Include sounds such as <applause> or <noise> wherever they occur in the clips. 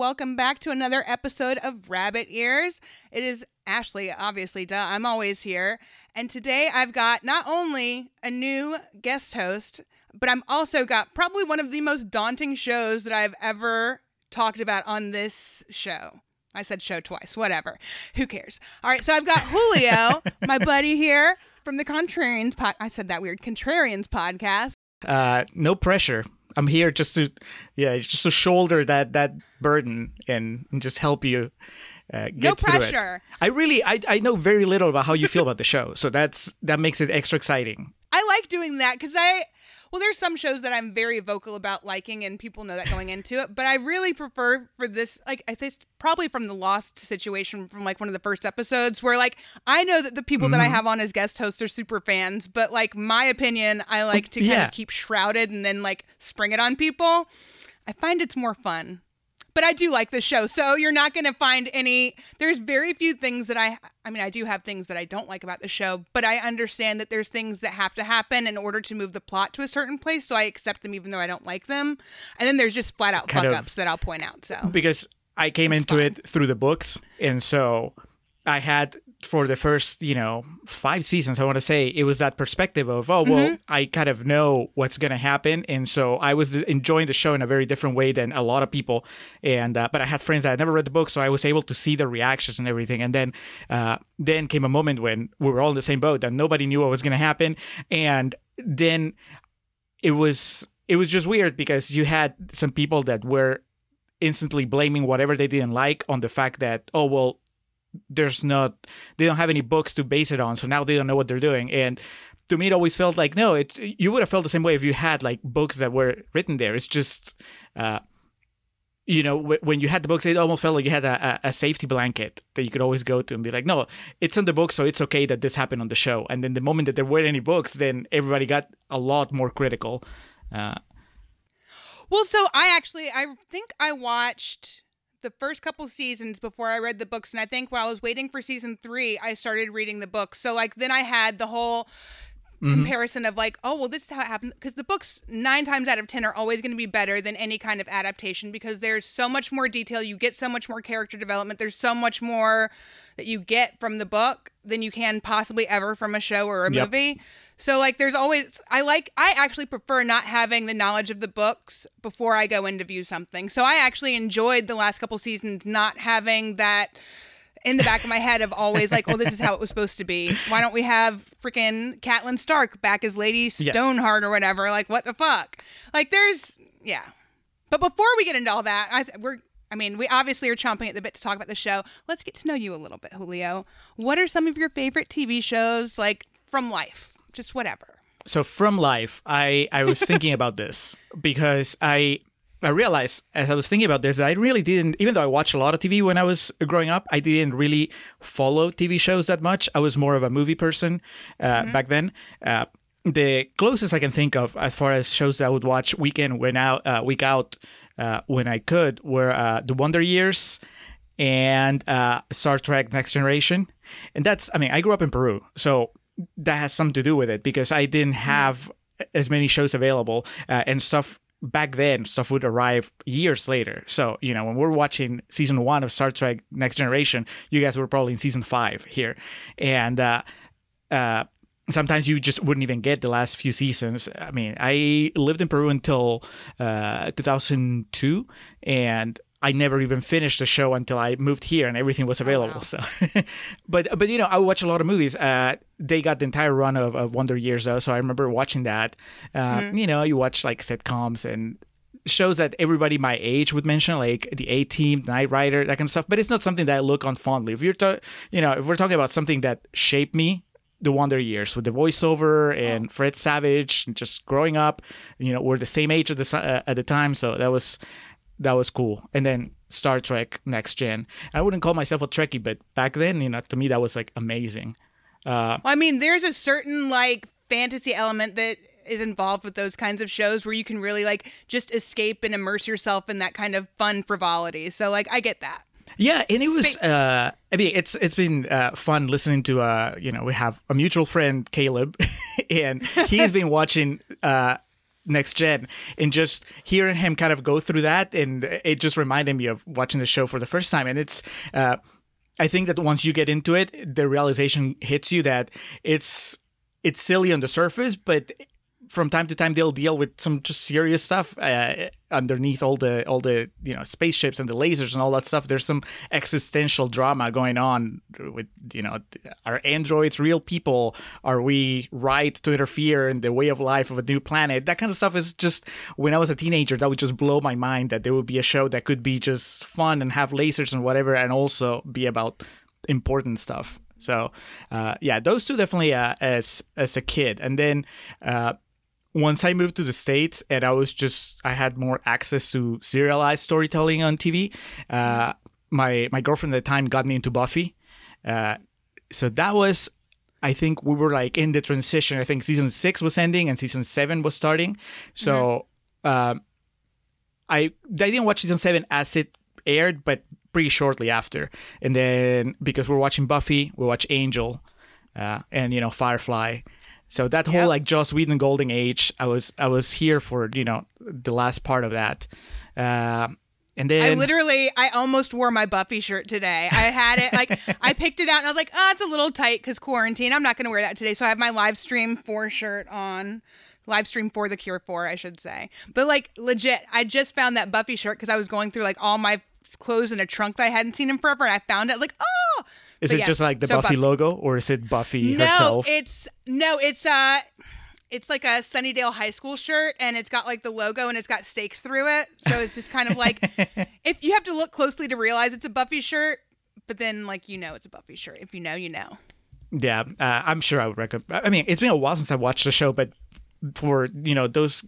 Welcome back to another episode of Rabbit Ears. It is Ashley, obviously, duh. I'm always here. And today I've got not only a new guest host, but I'm also got probably one of the most daunting shows that I've ever talked about on this show. I said show twice, whatever. Who cares? All right, so I've got <laughs> Julio, my buddy here from the Contrarians pod. I said that weird Contrarians podcast. Uh, no pressure. I'm here just to, yeah, just to shoulder that that burden and, and just help you uh, get No through it. pressure. I really, I, I know very little about how you feel about the show, so that's that makes it extra exciting. I like doing that because I, well, there's some shows that I'm very vocal about liking, and people know that going into it. But I really prefer for this, like, I think probably from the Lost situation from like one of the first episodes, where like I know that the people that I Mm-hmm. have on as guest hosts are super fans, but like my opinion, I like to kind Yeah. of keep shrouded and then like spring it on people. I find it's more fun. But I do like the show. So you're not going to find any there's very few things that I I mean I do have things that I don't like about the show, but I understand that there's things that have to happen in order to move the plot to a certain place, so I accept them even though I don't like them. And then there's just flat out Kind fuck of- ups that I'll point out. So because I came into it through the books, and so I had for the first, you know, five seasons. I want to say it was that perspective of, oh well, I kind of know what's going to happen, and so I was enjoying the show in a very different way than a lot of people. And uh, but I had friends that had never read the book, so I was able to see the reactions and everything. And then uh, then came a moment when we were all in the same boat, and nobody knew what was going to happen, and then it was it was just weird because you had some people that were instantly blaming whatever they didn't like on the fact that oh well there's not they don't have any books to base it on so now they don't know what they're doing. And to me it always felt like no it you would have felt the same way if you had like books that were written there. It's just uh you know wh- when you had the books it almost felt like you had a, a safety blanket that you could always go to and be like no it's in the book so it's okay that this happened on the show. And then the moment that there weren't any books then everybody got a lot more critical uh, Well, so I actually I think I watched the first couple seasons before I read the books, and I think while I was waiting for season three, I started reading the books. So like then I had the whole mm-hmm. comparison of like, oh well, this is how it happened because the books nine times out of ten are always going to be better than any kind of adaptation because there's so much more detail, you get so much more character development, there's so much more that you get from the book than you can possibly ever from a show or a Yep. movie. So like there's always I like I actually prefer not having the knowledge of the books before I go in to view something. So I actually enjoyed the last couple seasons not having that in the back of my head of always like, oh, this is how it was supposed to be. Why don't we have freaking Catelyn Stark back as Lady Stoneheart or whatever? Like, what the fuck? Like, there's yeah. But before we get into all that, I th- we're I mean, we obviously are chomping at the bit to talk about the show. Let's get to know you a little bit, Julio. What are some of your favorite TV shows, like from life? Just whatever. so from life i i was thinking about this <laughs> because i i realized as i was thinking about this i really didn't even though i watched a lot of tv when i was growing up i didn't really follow tv shows that much i was more of a movie person uh, back then uh, the closest i can think of as far as shows that i would watch week in when out uh, week out uh, when i could were uh, the wonder years and uh, Star Trek Next Generation. And that's, I mean, I grew up in Peru. So that has something to do with it because I didn't have as many shows available uh, and stuff back then stuff would arrive years later. So you know when we're watching season one of star trek next generation you guys were probably in season five here. And uh uh sometimes you just wouldn't even get the last few seasons. I mean i lived in peru until uh 2002 and I never even finished the show until I moved here and everything was available. So, <laughs> but but you know, I watch a lot of movies. Uh, they got the entire run of, of Wonder Years though, so I remember watching that. Uh, You know, you watch like sitcoms and shows that everybody my age would mention, like the A Team, Knight Rider, that kind of stuff. But it's not something that I look on fondly. If you're, ta- you know, if we're talking about something that shaped me, the Wonder Years with the voiceover and Fred Savage, and just growing up, you know, we're the same age at the uh, at the time, so that was that was cool. And then Star Trek Next Gen. I wouldn't call myself a Trekkie, but back then, you know, to me that was like amazing. Uh, Well, I mean, there's a certain like fantasy element that is involved with those kinds of shows where you can really like just escape and immerse yourself in that kind of fun frivolity. So like I get that. Yeah, and it was. Uh, I mean, it's it's been uh, fun listening to. Uh, you know, we have a mutual friend, Caleb, <laughs> and he's been watching uh, next gen, and just hearing him kind of go through that, and it just reminded me of watching the show for the first time. And it's, uh, I think that once you get into it, the realization hits you that it's it's silly on the surface, but from time to time they'll deal with some just serious stuff uh, underneath all the all the you know spaceships and the lasers and all that stuff. There's some existential drama going on with you know are androids real people? Are we right to interfere in the way of life of a new planet? That kind of stuff is just when i was a teenager that would just blow my mind that there would be a show that could be just fun and have lasers and whatever and also be about important stuff. So uh, yeah, those two definitely uh, as as a kid, and then uh, once I moved to the States and I was just, I had more access to serialized storytelling on TV, uh, my, my girlfriend at the time got me into Buffy. Uh, so that was, I think we were like in the transition. I think season six was ending and season seven was starting. So mm-hmm. um, I, I didn't watch season seven as it aired, but pretty shortly after. And then because we're watching Buffy, we watch Angel uh, and, you know, Firefly. So that whole yep. like Joss Whedon golden age, I was I was here for you know the last part of that. Uh, and then I literally, I almost wore my Buffy shirt today. I had it like <laughs> I picked it out and I was like, oh, it's a little tight because quarantine. I'm not going to wear that today. So I have my live stream four shirt on, live stream for the Cure for, I should say. But like legit, I just found that Buffy shirt because I was going through like all my clothes in a trunk that I hadn't seen in forever, and I found it. Like, oh, is but it yeah, just like the so Buffy, Buffy, logo, or is it Buffy no, herself? No, it's no, it's uh, it's like a Sunnydale High School shirt, and it's got like the logo, and it's got stakes through it. So it's just kind of like <laughs> if you have to look closely to realize it's a Buffy shirt, but then like you know it's a Buffy shirt. If you know, you know. Yeah, uh, I'm sure I would recommend. I mean, it's been a while since I watched the show, but for you know those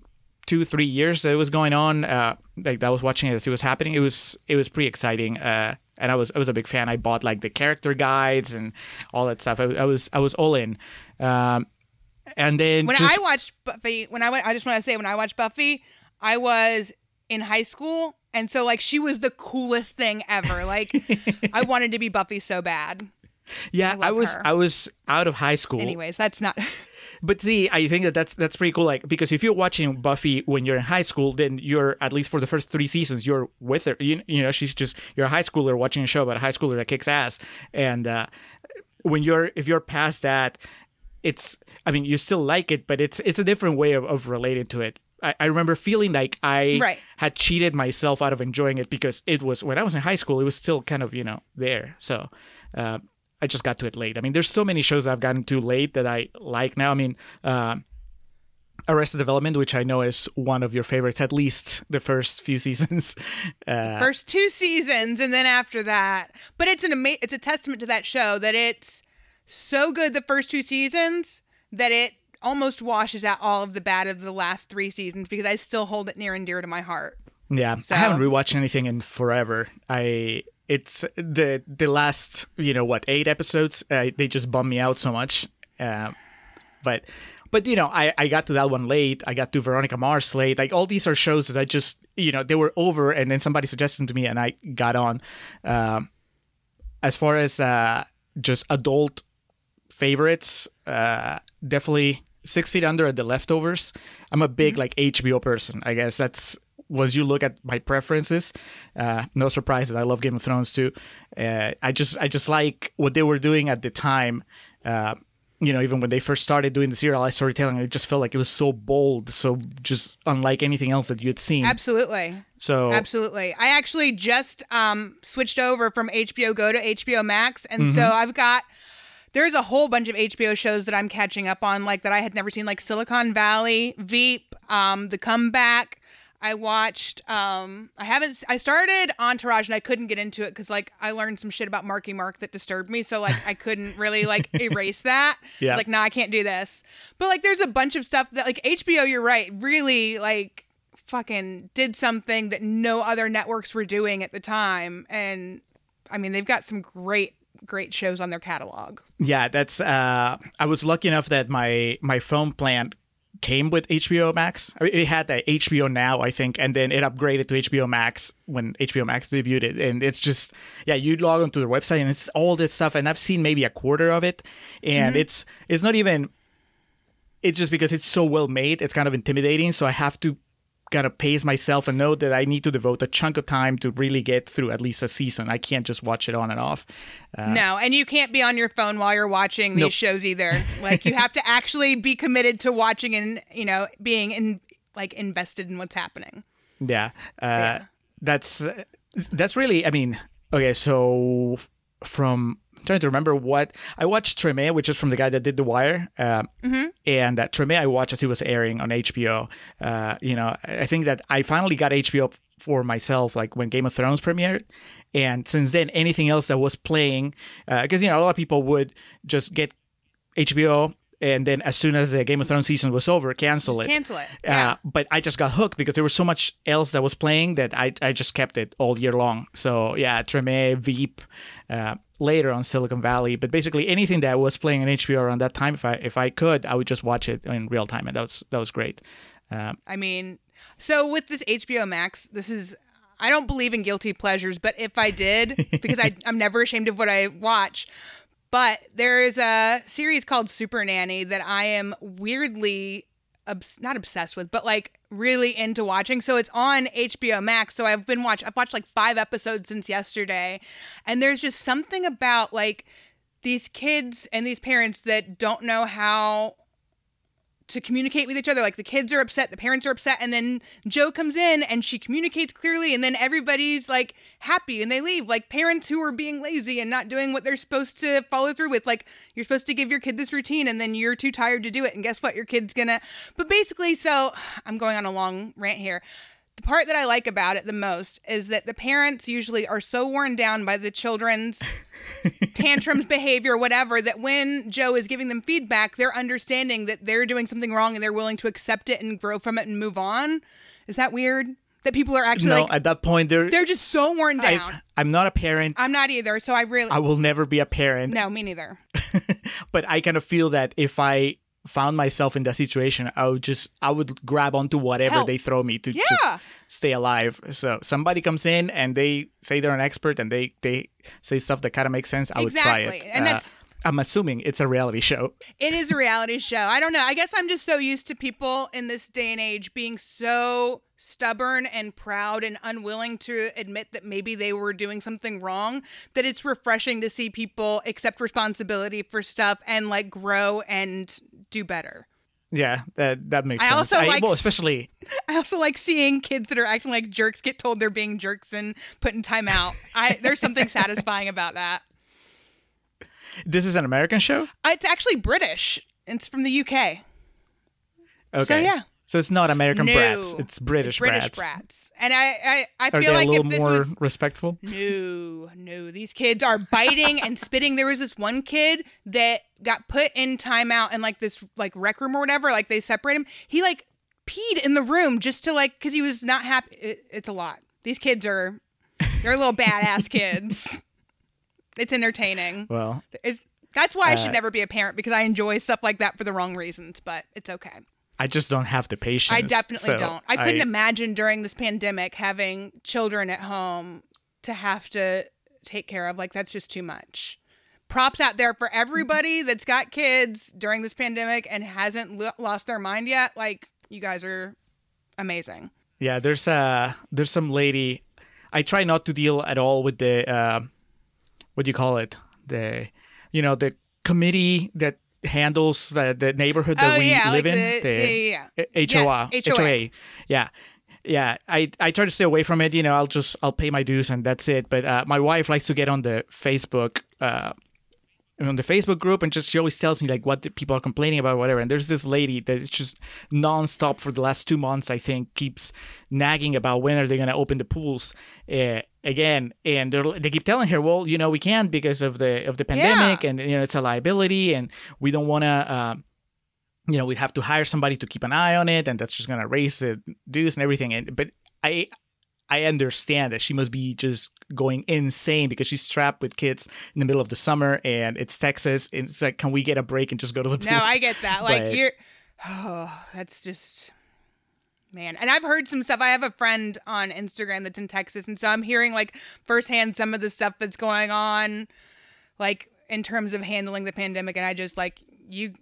two three years that it was going on, uh, like I was watching it as it was happening, it was it was pretty exciting. Uh, and I was I was a big fan. I bought like the character guides and all that stuff. I, I was I was all in. Um, and then when just... I watched Buffy, when I went, I just want to say when I watched Buffy, I was in high school, and so like she was the coolest thing ever. Like <laughs> I wanted to be Buffy so bad. Yeah, I, I was her. I was out of high school. Anyways, that's not. <laughs> but see, I think that that's that's pretty cool. Like because if you're watching Buffy when you're in high school, then you're at least for the first three seasons you're with her. You, you know, she's just you're a high schooler watching a show about a high schooler that kicks ass. And uh, when you're if you're past that, it's I mean you still like it, but it's it's a different way of, of relating to it. I, I remember feeling like I right. had cheated myself out of enjoying it because it was when I was in high school, it was still kind of you know there. So. Uh, I just got to it late. I mean, there's so many shows I've gotten to late that I like now. I mean, uh, Arrested Development, which I know is one of your favorites, at least the first few <laughs> seasons. Uh, first two seasons, and then after that. But it's an ama- it's a testament to that show that it's so good the first two seasons that it almost washes out all of the bad of the last three seasons because I still hold it near and dear to my heart. Yeah, so. I haven't rewatched anything in forever. I it's the the last you know what eight episodes? Uh, they just bum me out so much. Uh, but but you know I, I got to that one late. I got to veronica mars late. Like all these are shows that i just you know they were over and then somebody suggested them to me and i got on. Um, as far as uh, just adult favorites uh, definitely six feet under at the leftovers. I'm a big mm-hmm. like hbo person i guess. That's once you look at my preferences, uh, no surprise that I love Game of Thrones too. Uh, I just I just like what they were doing at the time. Uh, you know, even when they first started doing the serialized storytelling, it just felt like it was so bold, so just unlike anything else that you had seen. Absolutely. So absolutely, I actually just um, switched over from HBO Go to HBO Max, and mm-hmm. so I've got there's a whole bunch of HBO shows that I'm catching up on, like that I had never seen, like Silicon Valley, Veep, um, The Comeback. I watched. Um, I haven't. I started Entourage and I couldn't get into it because like I learned some shit about Marky Mark that disturbed me. So like I couldn't really like <laughs> erase that. Yeah. Like, nah, I can't do this. But like, there's a bunch of stuff that like HBO. You're right. Really like fucking did something that no other networks were doing at the time. And I mean, they've got some great great shows on their catalog. Yeah, that's uh I was lucky enough that my my phone plan came with HBO Max. It had that HBO Now, I think, and then it upgraded to HBO Max when HBO Max debuted. And it's just, yeah, you log onto the website and it's all this stuff. And I've seen maybe a quarter of it, and mm-hmm. it's it's not even it's just because it's so well made, it's kind of intimidating. So I have to of pace myself and know that I need to devote a chunk of time to really get through at least a season. I can't just watch it on and off. Uh, no, and you can't be on your phone while you're watching these nope. shows either. <laughs> Like you have to actually be committed to watching and you know being in like invested in what's happening. Yeah, uh, yeah. that's that's really. I mean, okay, so from I'm trying to remember what I watched Treme, which is from the guy that did The Wire, uh, mm-hmm. and that Treme I watched as he was airing on HBO. Uh, you know, I think that I finally got HBO for myself, like when Game of Thrones premiered, and since then anything else that was playing, because uh, you know a lot of people would just get HBO and then as soon as the Game of Thrones season was over, cancel just it. Cancel it. Uh, yeah. Uh, but I just got hooked because there was so much else that was playing that I, I just kept it all year long. So yeah, Treme, Veep, uh, later on Silicon Valley, but basically anything that was playing on HBO around that time, if I if I could, I would just watch it in real time, and that was that was great. Um, I mean, so with this HBO Max, this is I don't believe in guilty pleasures, but if I did, <laughs> because I, I'm never ashamed of what I watch, but there is a series called Super Nanny that I am weirdly obs- not obsessed with, but like really into watching. So it's on HBO Max. So I've been watch I've watched like 5 episodes since yesterday. And there's just something about like these kids and these parents that don't know how to communicate with each other. Like the kids are upset, the parents are upset, and then Jo comes in and she communicates clearly, and then everybody's like happy and they leave. Like parents who are being lazy and not doing what they're supposed to follow through with. Like you're supposed to give your kid this routine, and then you're too tired to do it, and guess what? Your kid's gonna. But basically, so I'm going on a long rant here the part that I like about it the most is that the parents usually are so worn down by the children's <laughs> tantrums, behavior, whatever, that when Jo is giving them feedback, they're understanding that they're doing something wrong and they're willing to accept it and grow from it and move on. Is that weird? That people are actually no, like, at that point they're they're just so worn down. I've, I'm not a parent. I'm not either, so I really I will never be a parent. No, me neither. <laughs> but I kind of feel that if I found myself in that situation, I would just I would grab onto whatever Help. they throw me to yeah. just stay alive. So somebody comes in and they say they're an expert and they they say stuff that kind of makes sense. I exactly. would try it. And uh, that's I'm assuming it's a reality show. It is a reality show. I don't know. I guess I'm just so used to people in this day and age being so stubborn and proud and unwilling to admit that maybe they were doing something wrong that it's refreshing to see people accept responsibility for stuff and like grow and do better. Yeah, that that makes I sense. Also I, like, well, especially <laughs> I also like seeing kids that are acting like jerks get told they're being jerks and put in timeout. I there's something <laughs> satisfying about that. This is an American show? Uh, it's actually British. It's from the UK. Okay. So yeah. So it's not American no, brats. It's British, British brats. brats. And I, I, I feel are they like a little more was, respectful. No, no. These kids are biting and spitting. There was this one kid that got put in timeout and like this like rec room or whatever. Like they separate him. He like peed in the room just to like because he was not happy. It, it's a lot. These kids are they're little badass kids. It's entertaining. Well, it's that's why I should uh, never be a parent because I enjoy stuff like that for the wrong reasons, but it's okay. I just don't have the patience. I definitely so don't. I couldn't I, imagine during this pandemic having children at home to have to take care of. Like, that's just too much. Props out there for everybody that's got kids during this pandemic and hasn't lo- lost their mind yet. Like, you guys are amazing. Yeah, there's uh there's some lady. I try not to deal at all with the uh, what do you call it? The you know the committee that handles the, the neighborhood that oh, we yeah, live like in. The, the, yeah, HOA, yes, HOA. HOA. Yeah. Yeah, I, I try to stay away from it. You know, I'll just I'll pay my dues and that's it. But uh, my wife likes to get on the Facebook uh, on the Facebook group and just she always tells me like what people are complaining about, whatever. And there's this lady that just nonstop for the last two months, I think, keeps nagging about when are they going to open the pools uh, again. And they keep telling her, well, you know, we can't because of the of the pandemic, yeah. and you know, it's a liability, and we don't want to. Uh, you know, we'd have to hire somebody to keep an eye on it, and that's just gonna raise the dues and everything. And but I I understand that she must be just going insane because she's trapped with kids in the middle of the summer and it's Texas. It's like, can we get a break and just go to the pool? No, I get that. Like but... you're, oh, <sighs> that's just man. And I've heard some stuff. I have a friend on Instagram that's in Texas, and so I'm hearing like firsthand some of the stuff that's going on, like in terms of handling the pandemic. And I just like you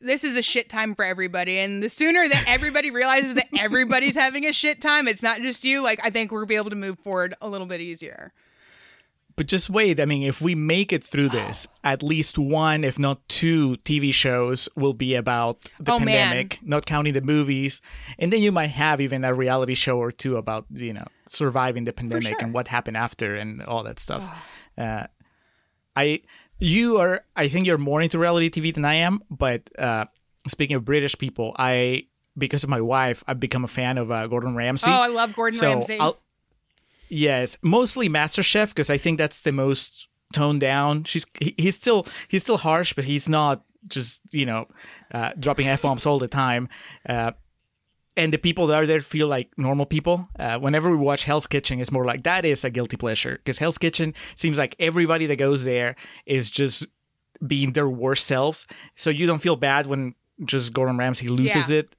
this is a shit time for everybody. And the sooner that everybody realizes that everybody's having a shit time, it's not just you, like, I think we'll be able to move forward a little bit easier. But just wait. I mean, if we make it through this, at least one, if not two, TV shows will be about the Oh, man. pandemic, not counting the movies. And then you might have even a reality show or two about, you know, surviving the pandemic sure. and what happened after and all that stuff. uh, I, you are, I think you're more into reality TV than I am. But uh, speaking of British people, I, because of my wife, I've become a fan of uh, Gordon Ramsay. Oh, I love Gordon So Ramsay. I'll- yes, mostly MasterChef because I think that's the most toned down. She's he, he's still he's still harsh, but he's not just you know uh, dropping f bombs all the time. Uh, and the people that are there feel like normal people. Uh, whenever we watch Hell's Kitchen, it's more like that is a guilty pleasure because Hell's Kitchen seems like everybody that goes there is just being their worst selves. So you don't feel bad when just Gordon Ramsay loses Yeah. it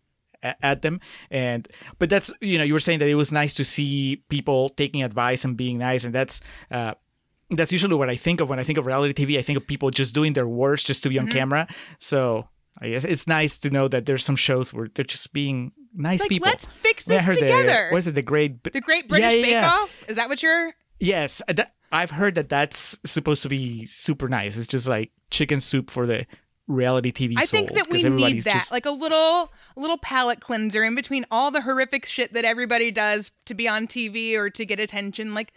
at them and but that's you know you were saying that it was nice to see people taking advice and being nice and that's uh that's usually what I think of when I think of reality TV. I think of people just doing their worst just to be on Mm-hmm. camera. So I guess it's nice to know that there's some shows where they're just being nice like, people. let's fix I mean, I this together. The, what is it? The Great. the Great British Yeah, yeah, Bake yeah. Off? Is that what you're. Yes, uh, that, I've heard that that's supposed to be super nice. It's just like chicken soup for the reality TV. I think that we need that, just- like a little, a little palate cleanser in between all the horrific shit that everybody does to be on TV or to get attention. Like,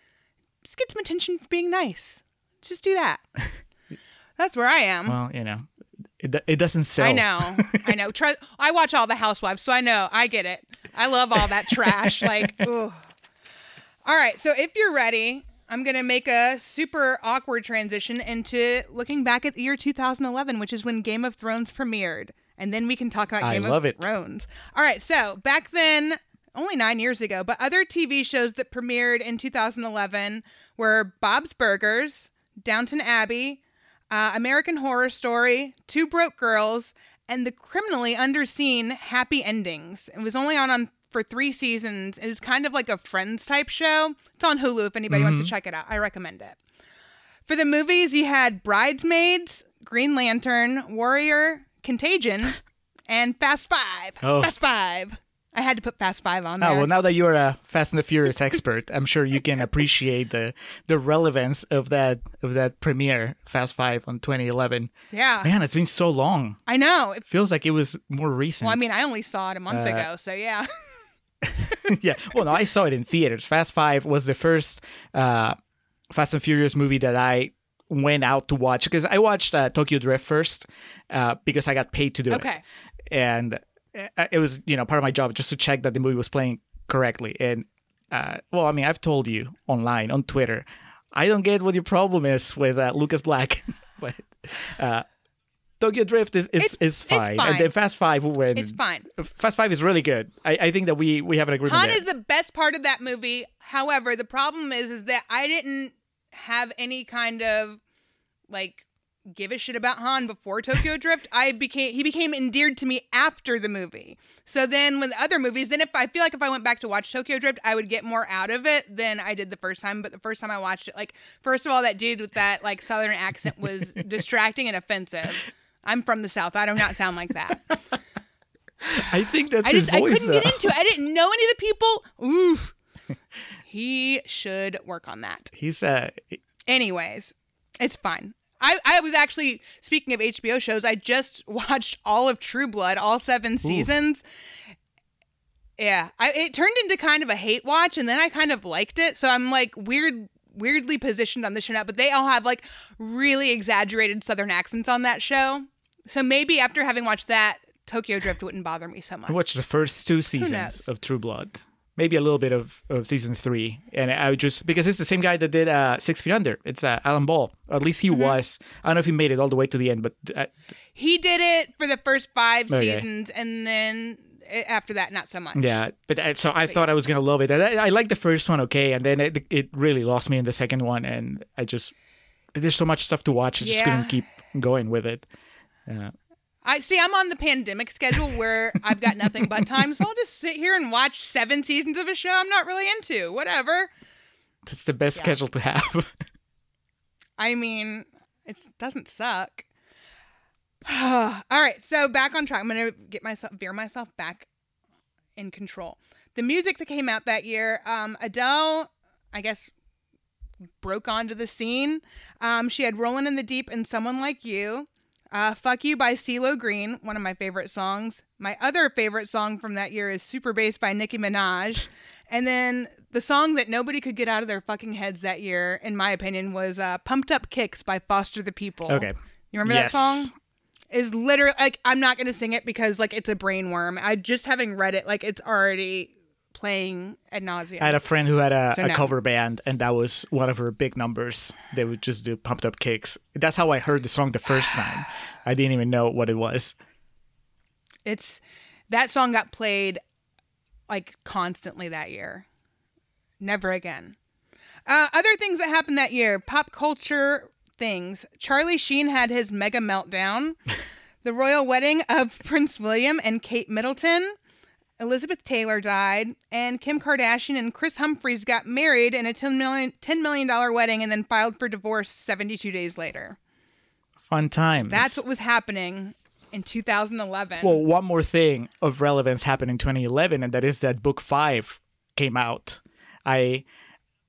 just get some attention for being nice. Just do that. <laughs> That's where I am. well, you know, it, it doesn't sell. I know, I know. <laughs> Try, I watch all the Housewives, so I know. I get it. I love all that trash. Like, <laughs> ooh. All right, so if you're ready, I'm gonna make a super awkward transition into looking back at the year 2011, which is when Game of Thrones premiered, and then we can talk about Game I love of it. Thrones. All right, so back then, only nine years ago, but other TV shows that premiered in 2011 were Bob's Burgers, Downton Abbey, uh, American Horror Story, Two Broke Girls, and the criminally underseen Happy Endings. It was only on, on for three seasons. It is kind of like a Friends type show. It's on Hulu if anybody wants to check it out. I recommend it. For the movies, you had Bridesmaids, Green Lantern, Warrior, Contagion, <laughs> and Fast Five. Oh. Fast Five. I had to put Fast Five on there. Oh well, now that you're a Fast and the Furious expert, I'm sure you can appreciate the the relevance of that of that premiere, Fast Five on 2011. yeah, Man, it's been so long. I know. It- Feels like it was more recent. Well, I mean, I only saw it a month Uh, ago, so yeah. <laughs> <laughs> yeah. Well, no, I saw it in theaters. Fast Five was the first uh, Fast and Furious movie that I went out to watch because I watched uh, Tokyo Drift first uh, because I got paid to do it. Okay. and uh, it was you know part of my job just to check that the movie was playing correctly. And uh, well, I mean, I've told you online on Twitter, I don't get what your problem is with uh, Lucas Black, <laughs> but. Tokyo Drift is is, is fine. fine. and then Fast Five when It's fine. Fast Five is really good. I, I think that we we have an agreement. Han is the best part of that movie. However, the problem is is that I didn't have any kind of like give a shit about Han before Tokyo <laughs> Drift. I became he became endeared to me after the movie. So then with other movies, then if I feel like if I went back to watch Tokyo Drift, I would get more out of it than I did the first time. But the first time I watched it, like first of all, that dude with that like southern accent was <laughs> distracting and offensive. I'm from the south. I do not sound like that. <laughs> I think that's I his just I couldn't get into it. I didn't know any of the people. Oof. he should work on that. <laughs> He's uh Anyways, it's fine. I, I was actually speaking of HBO shows. I just <laughs> watched all of True Blood, all seven seasons. Yeah, I, it turned into kind of a hate watch, and then I kind of liked it. So I'm like weird, weirdly positioned on the show now. But they all have like really exaggerated Southern accents on that show. So maybe after having watched that, Tokyo Drift wouldn't bother me so much. I watched the first two seasons of True Blood. Maybe a little bit of, of season three, and I would just because it's the same guy that did uh, Six Feet Under. It's uh, Alan Ball. At least he Mm-hmm. was. I don't know if he made it all the way to the end, but uh, He did it for the first five Okay. seasons, and then after that, not so much. yeah. But uh, so I thought I was gonna love it. I, I liked the first one, okay, and then it it really lost me in the second one, and I just there's so much stuff to watch. I just Yeah. couldn't keep going with it. Uh, I see. I'm on the pandemic schedule where I've got nothing but time, so I'll just sit here and watch seven seasons of a show I'm not really into. Whatever. that's the best schedule to have. <laughs> I mean, it doesn't suck. <sighs> All right, so back on track. I'm gonna get myself veer myself back in control. The music that came out that year, um, Adele, I guess, broke onto the scene. Um, she had "Rolling in the Deep" and "Someone Like You." Uh, "Fuck You" by CeeLo Green, one of my favorite songs. My other favorite song from that year is "Super Bass" by Nicki Minaj, and then the song that nobody could get out of their fucking heads that year, in my opinion, was uh, "Pumped Up Kicks" by Foster the People. Okay. You remember Yes. that song? Is literally like I'm not gonna sing it because like it's a brain worm. I just having read it, like it's already playing ad nauseum. I had a friend who had a, So a no. cover band, and that was one of her big numbers. They would just do pumped up kicks. That's how I heard the song the first <sighs> time. I didn't even know what it was. It's that song got played like constantly that year. Never again. Uh, other things that happened that year, pop culture things. Charlie Sheen had his mega meltdown. <laughs> the royal wedding of Prince William and Kate Middleton. Elizabeth Taylor died, and Kim Kardashian and Kris Humphries got married in a $10 million, $10 million wedding and then filed for divorce 72 days later. Fun times. That's what was happening in 2011. Well, one more thing of relevance happened in 2011, and that is that book five came out. I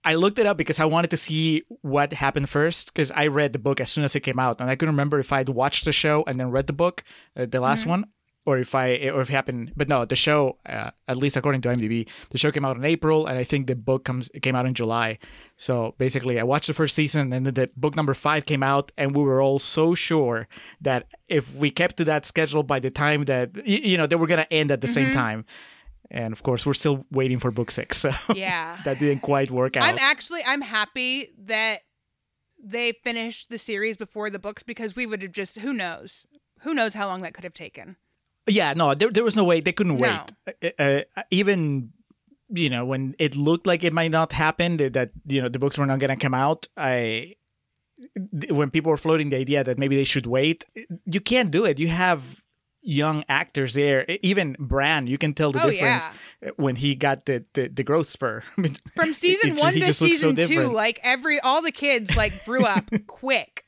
I looked it up because I wanted to see what happened first because I read the book as soon as it came out, and I couldn't remember if I'd watched the show and then read the book, uh, the last one, or if I or if it happened. But no, the show, uh, at least according to IMDb, the show came out in April, and I think the book comes came out in July. So basically, I watched the first season, and then the book number five came out, and we were all so sure that if we kept to that schedule by the time that y- you know they were gonna end at the same time. And of course, we're still waiting for book six. <laughs> So yeah. that didn't quite work out. I'm actually I'm happy that they finished the series before the books because we would have just who knows who knows how long that could have taken. yeah, no, there, there was no way they couldn't No. wait. Uh, uh, even you know when it looked like it might not happen, that, you know the books were not gonna come out. I when people were floating the idea that maybe they should wait, you can't do it. You have young actors there. Even Bran, you can tell the Oh, difference yeah. when he got the the, the growth spur <laughs> From season <laughs> It one he to looks so season two, like every all the kids like grew up <laughs> quick.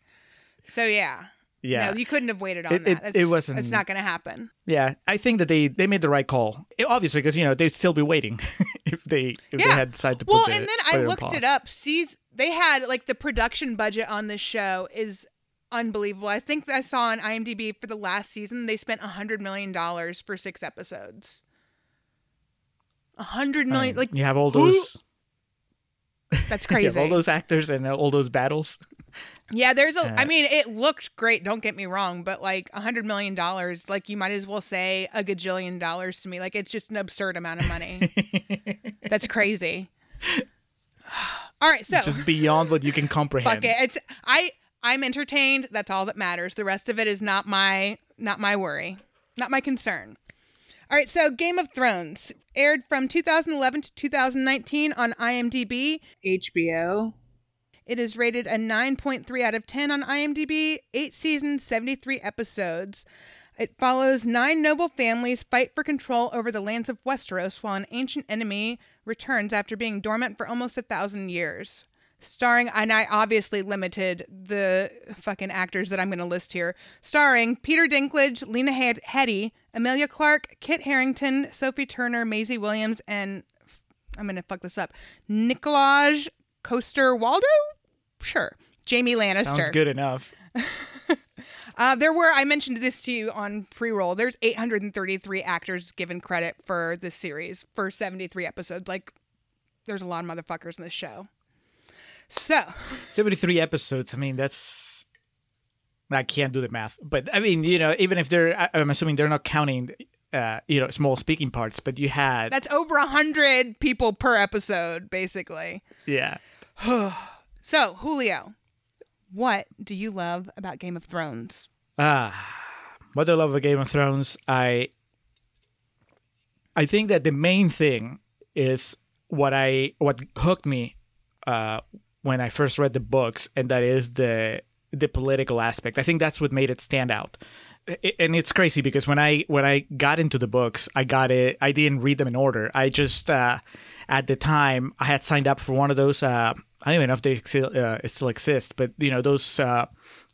So yeah. Yeah. No, you couldn't have waited on It- that. it- That's, it wasn't- It's not going to happen. Yeah, I think that they they made the right call. It- obviously, because you know they'd still be waiting if they if they had decided to Well, put the, and then I looked pause. it up. Sees they had like the production budget on this show is unbelievable. I think I saw on IMDb for the last season they spent a hundred million dollars for six episodes. A hundred million, I mean, like you have all who- those <laughs> that's <laughs> you have crazy. all those actors and all those battles. <laughs> yeah, there's a. I Uh, mean, it looked great. Don't get me wrong, but like a hundred million dollars, like you might as well say a gajillion dollars to me. Like it's just an absurd amount of money. that's crazy. <sighs> All right, so Just beyond what you can comprehend. fuck it. It's I I'm entertained. That's all that matters. The rest of it is not my not my worry, not my concern. All right, so Game of Thrones aired from 2011 to 2019 on IMDb. HBO. It is rated a 9.3 out of 10 on IMDb, 8 seasons, 73 episodes. It follows nine noble families fight for control over the lands of Westeros while an ancient enemy returns after being dormant for almost a thousand years. Starring, and I obviously limited the fucking actors that I'm going to list here. Starring Peter Dinklage, Lena Head- Headey, Emilia Clarke, Kit Harington, Sophie Turner, Maisie Williams, and I'm gonna fuck this up. Nicolaj Coaster Waldo? Sure. Jaime Lannister. Sounds good enough. <laughs> Uh, there were, I mentioned this to you on pre roll, there's 833 actors given credit for this series for 73 episodes. Like, there's a lot of motherfuckers in this show. So, Seventy-three episodes. I mean, that's I can't do the math, but I mean, you know, even if they're, I'm assuming they're not counting, uh, you know, small speaking parts, but you had, that's over 100 people per episode, basically. yeah. <sighs> So, Julio, what do you love about Game of Thrones? Ah, what I love about Game of Thrones, I I think that the main thing is what I what hooked me uh, when I first read the books, and that is the the political aspect. I think that's what made it stand out. I- And it's crazy because when I when I got into the books, I got it. I didn't read them in order. I just uh, at the time I had signed up for one of those uh, I don't even know if they still, uh, still exist, but you know those uh,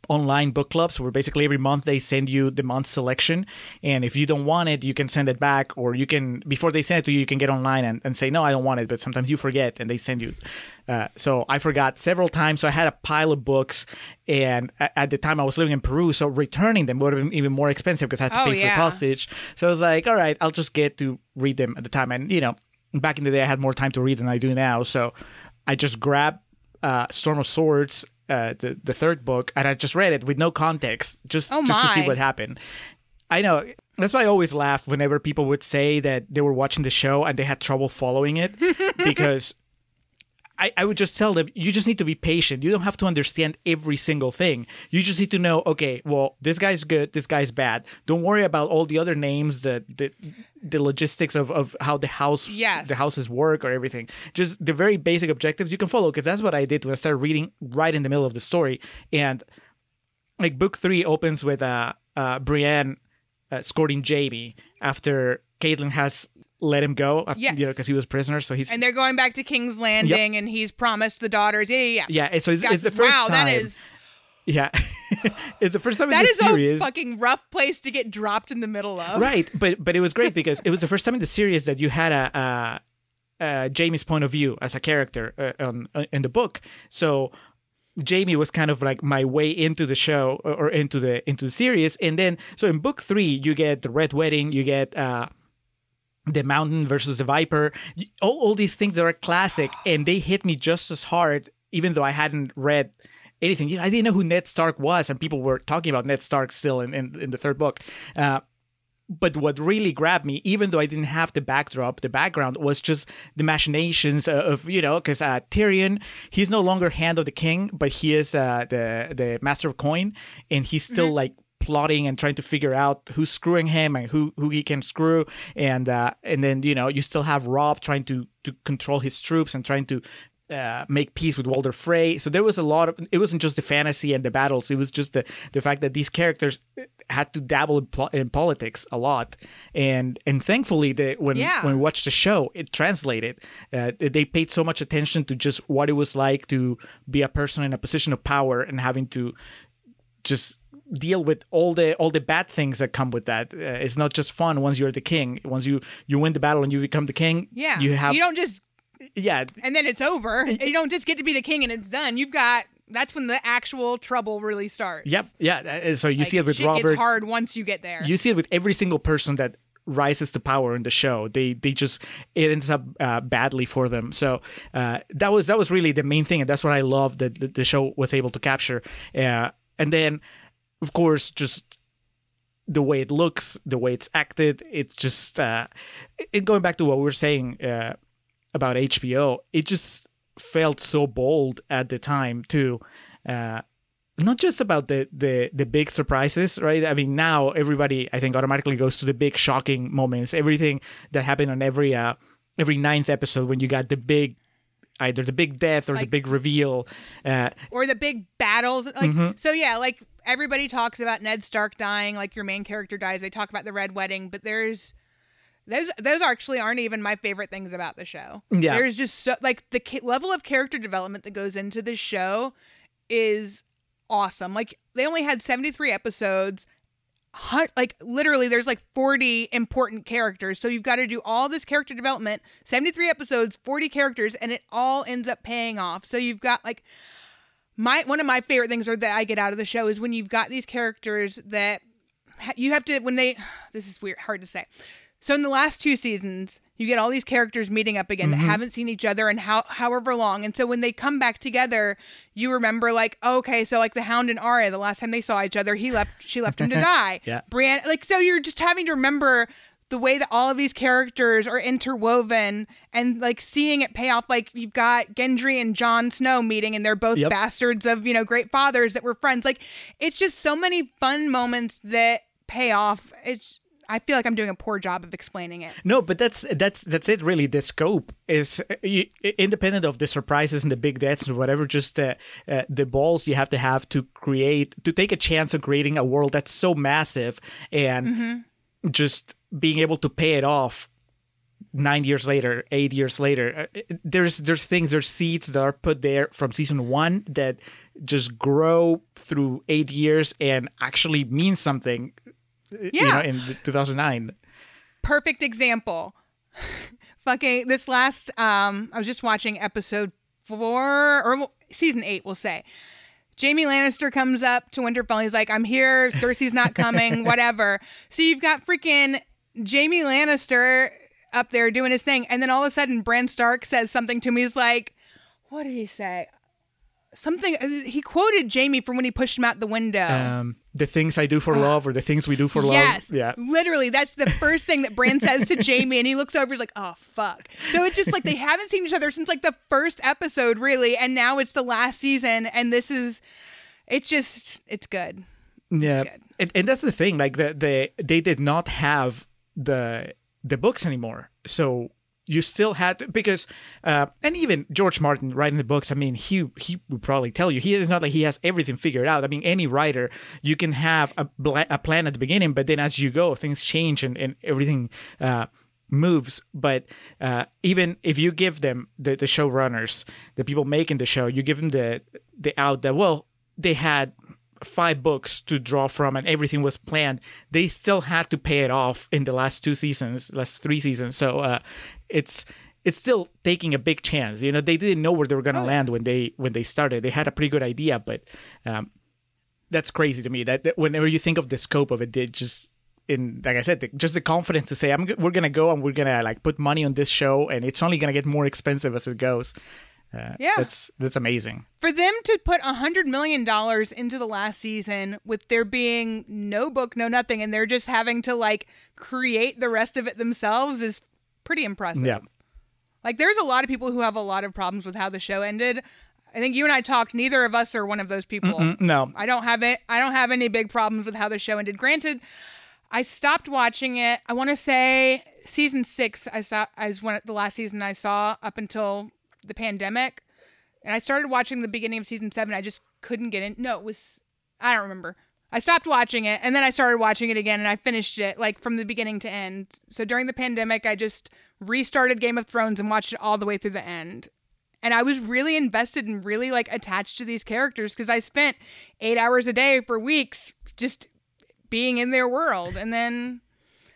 online book clubs where basically every month they send you the month selection, and if you don't want it, you can send it back, or you can before they send it to you, you can get online and, and say no, I don't want it. But sometimes you forget, and they send you. Uh, so I forgot several times. So I had a pile of books, and at, the time I was living in Peru, so returning them would have been even more expensive because I had to Oh, pay yeah. for postage. So I was like, all right, I'll just get to read them at the time, and you know. Back in the day, I had more time to read than I do now, so I just grabbed uh, Storm of Swords, uh, the the third book, and I just read it with no context, just Oh just to see what happened. I know that's why I always laugh whenever people would say that they were watching the show and they had trouble following it <laughs> because. I, I would just tell them you just need to be patient. You don't have to understand every single thing. You just need to know, okay, well, this guy's good, this guy's bad. Don't worry about all the other names, the the, the logistics of, of how the house Yes. the houses work or everything. Just the very basic objectives you can follow because that's what I did when I started reading right in the middle of the story. And like book three opens with uh, uh Brienne uh, escorting Jaime after Catelyn has let him go, after, Yes. you know, because he was prisoner. So he's And they're going back to King's Landing, and he's promised the daughters. Yeah, yeah, yeah. yeah. So it's, it's the first wow, time. that is Yeah, <laughs> it's the first time that in the is series. a fucking rough place to get dropped in the middle of. right, <laughs> but but it was great because it was the first time in the series that you had a. a uh, Jaime's point of view as a character uh, on, uh, in the book. So Jaime was kind of like my way into the show or or into the into the series, and then so in book three you get the Red Wedding, you get uh, the Mountain versus the Viper, all all these things that are classic, and they hit me just as hard, even though I hadn't read anything. You know, I didn't know who Ned Stark was, and people were talking about Ned Stark still in in, in the third book. Uh, but what really grabbed me, even though I didn't have the backdrop, the background was just the machinations of you know, because uh, Tyrion, he's no longer hand of the king, but he is uh, the the master of coin, and he's still like plotting and trying to figure out who's screwing him and who who he can screw, and uh, and then you know you still have Robb trying to to control his troops and trying to uh, make peace with Walder Frey. So there was a lot of. It wasn't just the fantasy and the battles. It was just the the fact that these characters had to dabble in, pl- in politics a lot, and and thankfully, the, when Yeah. when we watched the show, it translated. Uh, they paid so much attention to just what it was like to be a person in a position of power and having to just deal with all the all the bad things that come with that. Uh, it's not just fun once you're the king. Once you you win the battle and you become the king, Yeah. you have you don't just yeah and then it's over. <laughs> You don't just get to be the king and it's done. You've got that's when the actual trouble really starts. Yep. Yeah. uh, So you Like, see it with Robert. gets hard once you get there. You see it with every single person that rises to power in the show. They they just it ends up uh, badly for them. So uh, that was that was really the main thing, and that's what I love that the, the show was able to capture. Uh, and then, of course, just the way it looks, the way it's acted, it's just uh, it, going back to what we were saying uh, about HBO. It just felt so bold at the time too. Uh, not just about the, the the big surprises, right? I mean, now everybody I think automatically goes to the big shocking moments. Everything that happened on every uh every ninth episode when you got the big either the big death or the big reveal. Uh, or the big battles. Like Mm-hmm. so, yeah. Like everybody talks about Ned Stark dying. Like your main character dies. They talk about the Red Wedding, but there's those those actually aren't even my favorite things about the show. Yeah. there's just so like the ca- level of character development that goes into this show is awesome. Like they only had 73 episodes. Hun- like literally there's like 40 important characters so you've got to do all this character development 73 episodes 40 characters and it all ends up paying off so you've got like my one of my favorite things or that I get out of the show is when you've got these characters that ha- you have to when they <sighs> this is weird hard to say. So in the last two seasons, you get all these characters meeting up again that mm-hmm. haven't seen each other in how however long. And so when they come back together, you remember like, okay, so like the Hound and Arya, the last time they saw each other, he left she left him to <laughs> die. Yeah. Brienne like so you're just having to remember the way that all of these characters are interwoven and like seeing it pay off like you've got Gendry and Jon Snow meeting and they're both Yep. bastards of, you know, great fathers that were friends. Like it's just so many fun moments that pay off. It's I feel like I'm doing a poor job of explaining it. No, but that's that's that's it. Really, the scope is you, independent of the surprises and the big deaths and whatever. Just uh, uh, the balls you have to have to create to take a chance of creating a world that's so massive and just being able to pay it off nine years later, eight years later, uh, there's there's things, there's seeds that are put there from season one that just grow through eight years and actually mean something. Yeah. You know, in 2009. Perfect example. <laughs> Fucking this last, um, I was just watching episode four or season eight, we'll say. Jaime Lannister comes up to Winterfell. He's like, I'm here. Cersei's not coming, <laughs> whatever. So you've got freaking Jaime Lannister up there doing his thing. And then all of a sudden, Bran Stark says something to me. He's like, what did he say? Something uh, he quoted Jaime from when he pushed him out the window. Um, the things I do for love, or the things we do for love. Yes, yeah, literally, that's the first thing that Bran says to <laughs> Jaime, and he looks over, he's like, "Oh fuck." So it's just like they haven't seen each other since like the first episode, really, and now it's the last season, and this is, it's just, it's good. Yeah, it's good. And, and that's the thing. Like the the they did not have the the books anymore. So you still had because uh, and even George Martin writing the books. I mean, he he would probably tell you he is not like he has everything figured out. I mean, any writer you can have a, a plan at the beginning, but then as you go, things change and and everything. Uh, moves but uh, even if you give them the, the showrunners the people making the show you give them the the out that well they had five books to draw from and everything was planned they still had to pay it off in the last two seasons last three seasons. So uh, it's it's still taking a big chance. You know they didn't know where they were going to land when they when they started. They had a pretty good idea but um, that's crazy to me that, that, whenever you think of the scope of it they just in like i said the, just the confidence to say I'm, we're going to go and we're going to like put money on this show and it's only going to get more expensive as it goes uh, yeah, that's that's amazing. For them to put a hundred million dollars into the last season with there being no book, no nothing, and they're just having to like create the rest of it themselves is pretty impressive. Yeah, like there's a lot of people who have a lot of problems with how the show ended. I think you and I talked. Neither of us are one of those people. Mm-mm, no, I don't have it. I don't have any big problems with how the show ended. Granted, I stopped watching it. I want to say season six. I saw as one the last season I saw up until the pandemic, and I started watching the beginning of season seven. I just couldn't get in. No, it was I don't remember. I stopped watching it and then I started watching it again and I finished it like from the beginning to end. So during the pandemic, I just restarted Game of Thrones and watched it all the way through the end. And I was really invested and really like attached to these characters because I spent eight hours a day for weeks just being in their world. And then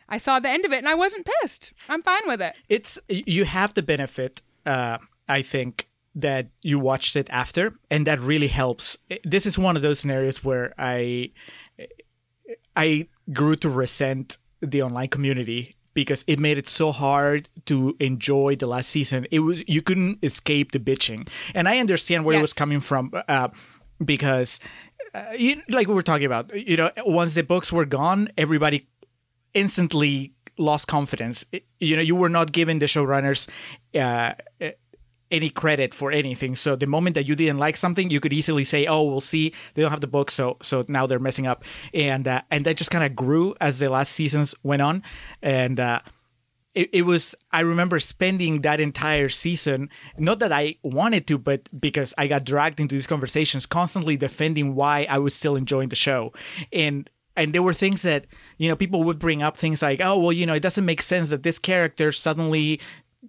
I saw the end of it and I wasn't pissed. I'm fine with it. It's you have the benefit uh, I think that you watched it after and that really helps. This is one of those scenarios where i i grew to resent the online community because it made it so hard to enjoy the last season. It was you couldn't escape the bitching. And i understand where yes. it was coming from uh, because uh, you, like we were talking about you know once the books were gone everybody instantly lost confidence. You know you were not given the showrunners uh, any credit for anything. So the moment that you didn't like something, you could easily say, "Oh, we'll see. They don't have the book, so so now they're messing up." And uh, and that just kind of grew as the last seasons went on, and. Uh, it, it was i remember spending that entire season not that i wanted to but because i got dragged into these conversations constantly defending why i was still enjoying the show and and there were things that you know people would bring up things like oh well you know it doesn't make sense that this character suddenly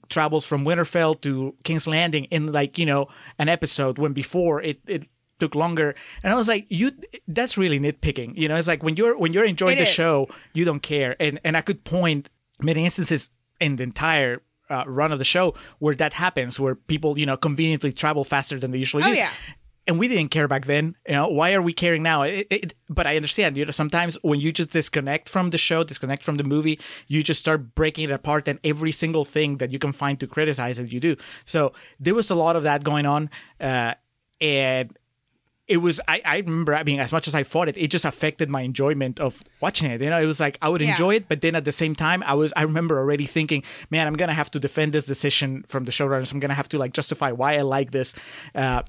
travels from Winterfell to King's Landing in like you know an episode when before it it took longer. And i was like you that's really nitpicking. You know it's like when you're when you're enjoying it the is. show you don't care. And and i could point many instances in the entire uh, run of the show where that happens where people you know conveniently travel faster than they usually oh, do. yeah and we didn't care back then. You know, why are we caring now? It, it, but I understand. You know, sometimes when you just disconnect from the show, disconnect from the movie, you just start breaking it apart, and every single thing that you can find to criticize it, you do. So there was a lot of that going on, uh, and it was. I, I remember. I mean, as much as I fought it, it just affected my enjoyment of watching it. You know, it was like I would enjoy it, but then at the same time, I was. I remember already thinking, man, I'm gonna have to defend this decision from the showrunners. I'm gonna have to like justify why I like this. Uh,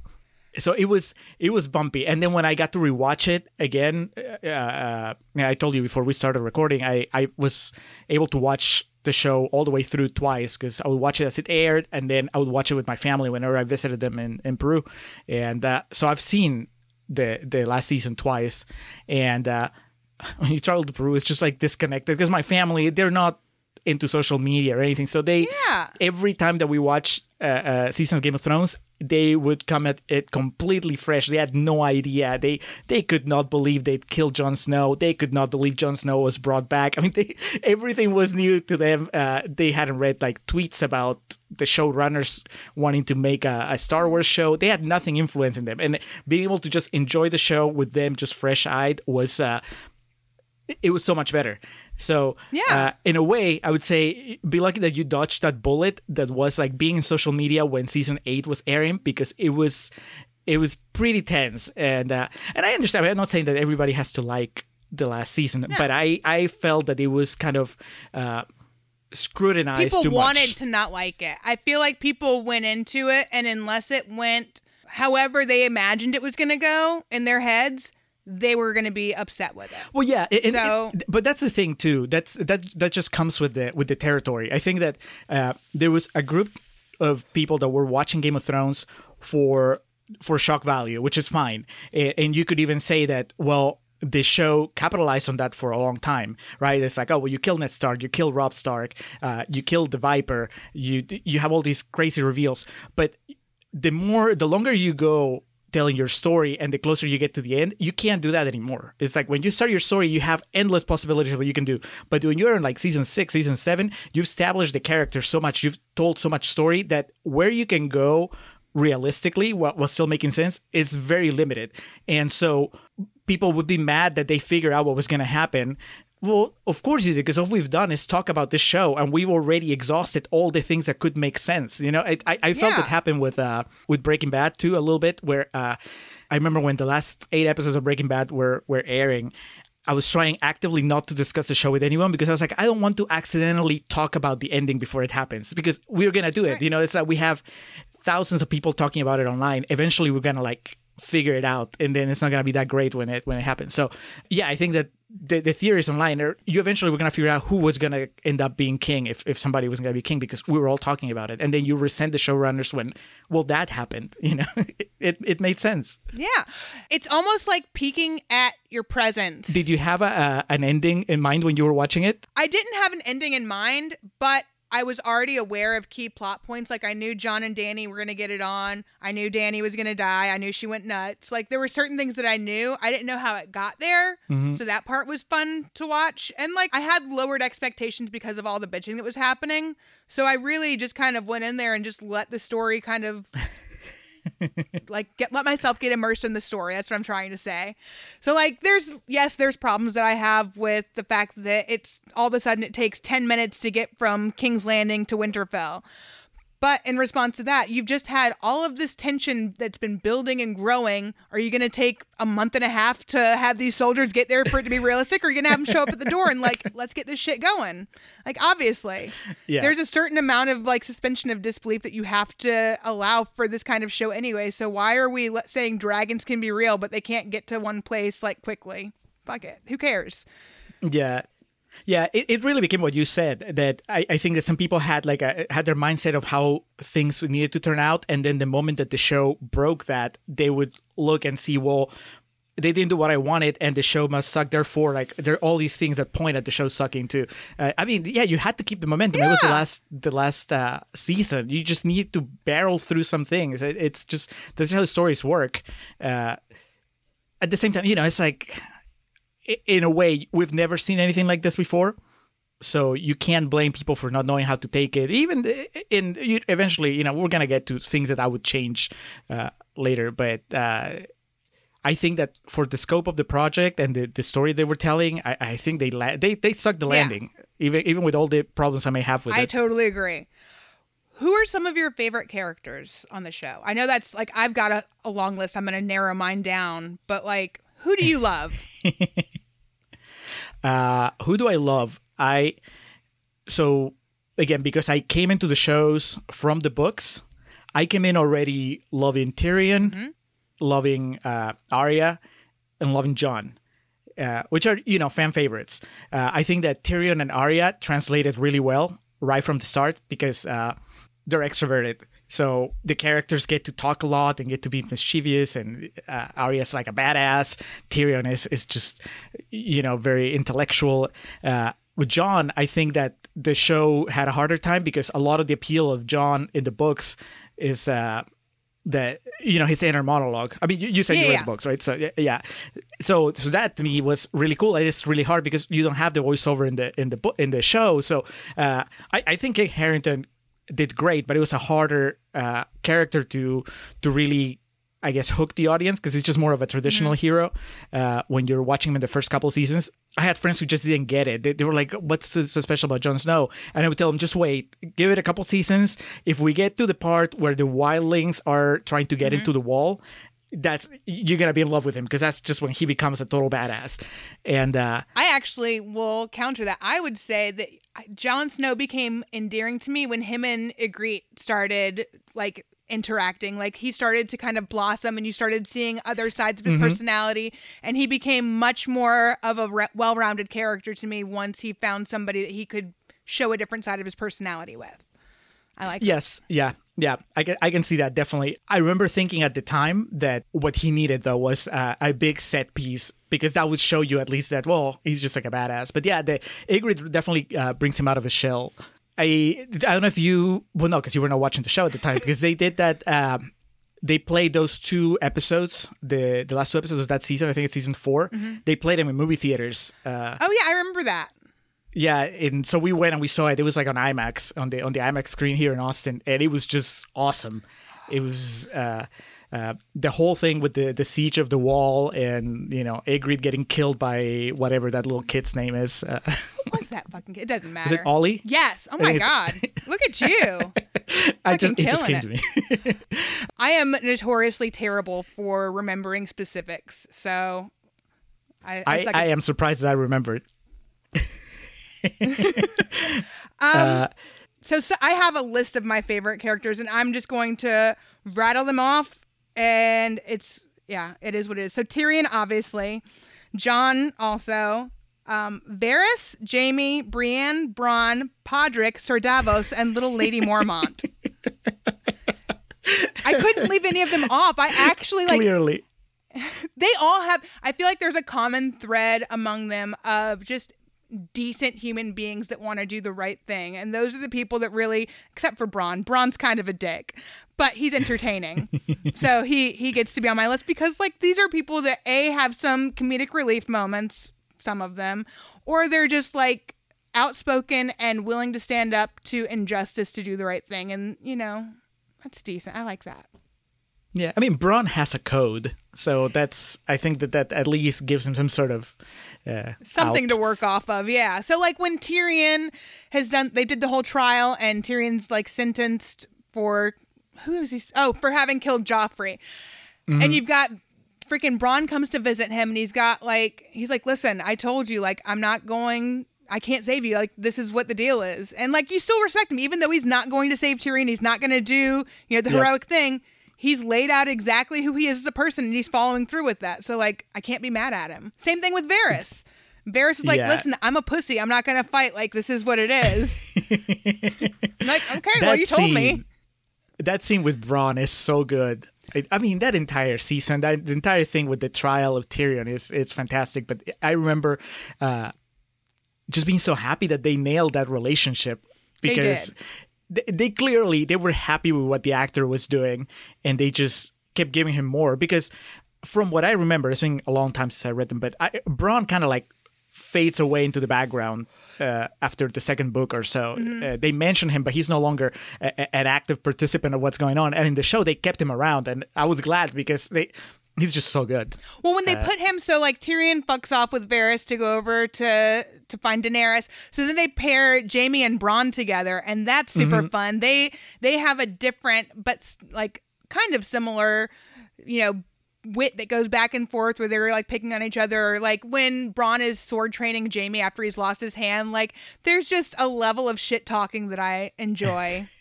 so it was it was bumpy and then when i got to rewatch it again uh, uh, i told you before we started recording i i was able to watch the show all the way through twice because i would watch it as it aired and then i would watch it with my family whenever i visited them in, in peru and uh, so i've seen the the last season twice and uh, <laughs> when you travel to peru it's just like disconnected because my family they're not into social media or anything. So they Yeah. every time that we watch uh, uh, season of Game of Thrones, they would come at it completely fresh. They had no idea. They they could not believe they'd killed Jon Snow. They could not believe Jon Snow was brought back. I mean, they, <laughs> everything was new to them. Uh, they hadn't read like tweets about the showrunners wanting to make a, a Star Wars show. They had nothing influencing them, and being able to just enjoy the show with them just fresh eyed was. Uh, it was so much better. So, Yeah. uh, in a way, I would say be lucky that you dodged that bullet that was like being in social media when season eight was airing because it was it was pretty tense and uh, and I understand. I'm not saying that everybody has to like the last season, but I I felt that it was kind of uh, scrutinized people too wanted much. to not like it. I feel like people went into it, and unless it went however they imagined it was going to go in their heads, they were going to be upset with it. Well, yeah, and- So- but that's the thing too. That's that that just comes with the with the territory. I think that uh, there was a group of people that were watching Game of Thrones for for shock value, which is fine, and you could even say that well. The show capitalized on that for a long time, right? It's like, oh, well, you kill Ned Stark, you kill Robb Stark, uh, you kill the Viper, you you have all these crazy reveals. But the more, the longer you go telling your story and the closer you get to the end, you can't do that anymore. It's like when you start your story, you have endless possibilities of what you can do. But when you're in like season six, season seven, you've established the character so much, you've told so much story that where you can go realistically what was still making sense is very limited. And so people would be mad that they figure out what was going to happen. Well, of course you did, because all we've done is talk about this show, and we've already exhausted all the things that could make sense. You know, I, I, I felt Yeah. it happened with uh with Breaking Bad too a little bit, where uh, I remember when the last eight episodes of Breaking Bad were were airing. I was trying actively not to discuss the show with anyone because I was like, I don't want to accidentally talk about the ending before it happens because we're gonna do it. You know, it's like we have thousands of people talking about it online. Eventually, we're gonna like figure it out, and then it's not gonna be that great when it when it happens. So, yeah, I think that the, the theories online are you eventually were gonna figure out who was gonna end up being king if, if somebody was gonna be king because we were all talking about it, and then you resent the showrunners when well that happened. <laughs> You know, it it made sense. Yeah. It's almost like peeking at your presence. Did you have a, a an ending in mind when you were watching it? I didn't have an ending in mind, but I was already aware of key plot points. Like I knew Jon and Dany were gonna get it on. I knew Dany was gonna die. I knew she went nuts. Like there were certain things that I knew. I didn't know how it got there. Mm-hmm. So that part was fun to watch. And like I had lowered expectations because of all the bitching that was happening. So I really just kind of went in there and just let the story kind of <laughs> like get let myself get immersed in the story. That's what i'm trying to say. So like there's yes there's problems that i have with the fact that it's all of a sudden it takes 10 minutes to get from king's landing to winterfell but in response to that you've just had all of this tension that's been building and growing are you going to take a month and a half to have these soldiers get there for it to be realistic or are you going to have them show up at the door and like <laughs> let's get this shit going like obviously Yeah. there's a certain amount of like suspension of disbelief that you have to allow for this kind of show anyway. So why are we saying dragons can be real, but they can't get to one place like quickly? Fuck it. Who cares? Yeah. Yeah, it, it really became what you said that I, I think that some people had like a had their mindset of how things needed to turn out and then the moment that the show broke that they would look and see well they didn't do what I wanted and the show must suck. Therefore like there are all these things that point at the show sucking too. Uh, I mean yeah you had to keep the momentum. It was the last the last uh, season. You just need to barrel through some things. It, it's just that's how stories work. Uh, at the same time you know it's like in a way we've never seen anything like this before so you can't blame people for not knowing how to take it even in you, eventually you know we're gonna get to things that i would change uh, later but uh, i think that for the scope of the project and the, the story they were telling i, I think they la- they they sucked the Yeah. landing even even with all the problems i may have with I it I totally agree. Who are some of your favorite characters on the show? I know that's like I've got a, a long list. I'm going to narrow mine down, but like who do you love? <laughs> Uh, who do I love? I so again because I came into the shows from the books. I came in already loving Tyrion, loving uh, Arya, and loving Jon, uh, which are you know fan favorites. Uh, I think that Tyrion and Arya translated really well right from the start because uh, they're extroverted. So the characters get to talk a lot and get to be mischievous, and uh, Arya's like a badass. Tyrion is is just, you know, very intellectual. Uh, with Jon, I think that the show had a harder time because a lot of the appeal of Jon in the books is uh, that you know his inner monologue. I mean, you, you said Yeah, you read yeah. the books, right? So yeah, yeah. So so that to me was really cool. It's really hard because you don't have the voiceover in the in the book in the show. So uh, I I think Kit Harington did great, but it was a harder uh, character to to really. I guess hook the audience because it's just more of a traditional hero uh, when you're watching him in the first couple seasons. I had friends who just didn't get it. They, they were like, "What's so, so special about Jon Snow?" And I would tell them, "Just wait, give it a couple seasons. If we get to the part where the wildlings are trying to get into the wall, that's you're gonna be in love with him because that's just when he becomes a total badass." And uh, I actually will counter that. I would say that Jon Snow became endearing to me when him and Ygritte started like interacting. Like he started to kind of blossom, and you started seeing other sides of his mm-hmm. personality, and he became much more of a re- well-rounded character to me once he found somebody that he could show a different side of his personality with. I like. That. Yes, yeah, yeah. I can I can see that definitely. I remember thinking at the time that what he needed though was uh, a big set piece because that would show you at least that well he's just like a badass. But yeah, the Ygritte definitely uh, brings him out of his shell. I I don't know if you well no because you were not watching the show at the time because they did that. Um, they played those two episodes, the the last two episodes of that season. I think it's season 4 They played them in movie theaters. Uh, Oh yeah, I remember that. Yeah, and so we went and we saw it. It was like on IMAX on the on the IMAX screen here in Austin, and it was just awesome. It was uh, uh, the whole thing with the the siege of the wall, and you know, Ygritte getting killed by whatever that little kid's name is. Uh, <laughs> What's that fucking? It doesn't matter. is it Olly? Yes. Oh my god. <laughs> Look at you. I just it just came killing to me. <laughs> I am notoriously terrible for remembering specifics, so I, I, I, suck I am surprised that I remembered. <laughs> um, so, so I have a list of my favorite characters, and I'm just going to rattle them off. And it's yeah, it is what it is. So Tyrion, obviously, Jon also, um, Varys, Jaime, Brienne, Bronn, Podrick, Sir Davos, and Little Lady Mormont. I couldn't leave any of them off. I actually like Clearly, <laughs> they all have i feel like there's a common thread among them of just decent human beings that want to do the right thing and those are the people that really except for bronn. Bronn's kind of a dick but he's entertaining. <laughs> So he he gets to be on my list because like these are people that a have some comedic relief moments some of them or they're just like outspoken and willing to stand up to injustice to do the right thing and you know that's decent. I like that yeah. I mean, Bronn has a code, so that's I think that that at least gives him some sort of uh, something out. to work off of yeah so like when tyrion has done they did the whole trial and tyrion's like sentenced for who is he oh for having killed joffrey Mm-hmm. and you've got freaking Bronn comes to visit him and he's got like he's like listen i told you like i'm not going I can't save you. Like this is what the deal is, and like you still respect him, even though he's not going to save Tyrion. He's not going to do you know the Yep. heroic thing. He's laid out exactly who he is as a person, and he's following through with that. So like I can't be mad at him. Same thing with Varys. Varys is like, Yeah. listen, I'm a pussy. I'm not going to fight. Like this is what it is. <laughs> Like okay, well That you told me. That scene with Bronn is so good. I, I mean, that entire season, that the entire thing with the trial of Tyrion is it's fantastic. But I remember uh, just being so happy that they nailed that relationship because they, they clearly they were happy with what the actor was doing, and they just kept giving him more. Because from what I remember, it's been a long time since I read them, but I, Bronn kind of like fades away into the background uh, after the second book or so. Uh, they mention him, but he's no longer a, a- an active participant of what's going on. And in the show, they kept him around, and I was glad because they he's just so good. Well, when they put him, so like Tyrion fucks off with Varys to go over to to find Daenerys. So then they pair Jaime and Bronn together, and that's super fun. They they have a different but like kind of similar, you know. Wit that goes back and forth where they're like picking on each other, or like when Bronn is sword training Jaime after he's lost his hand. Like, there's just a level of shit talking that I enjoy. <laughs>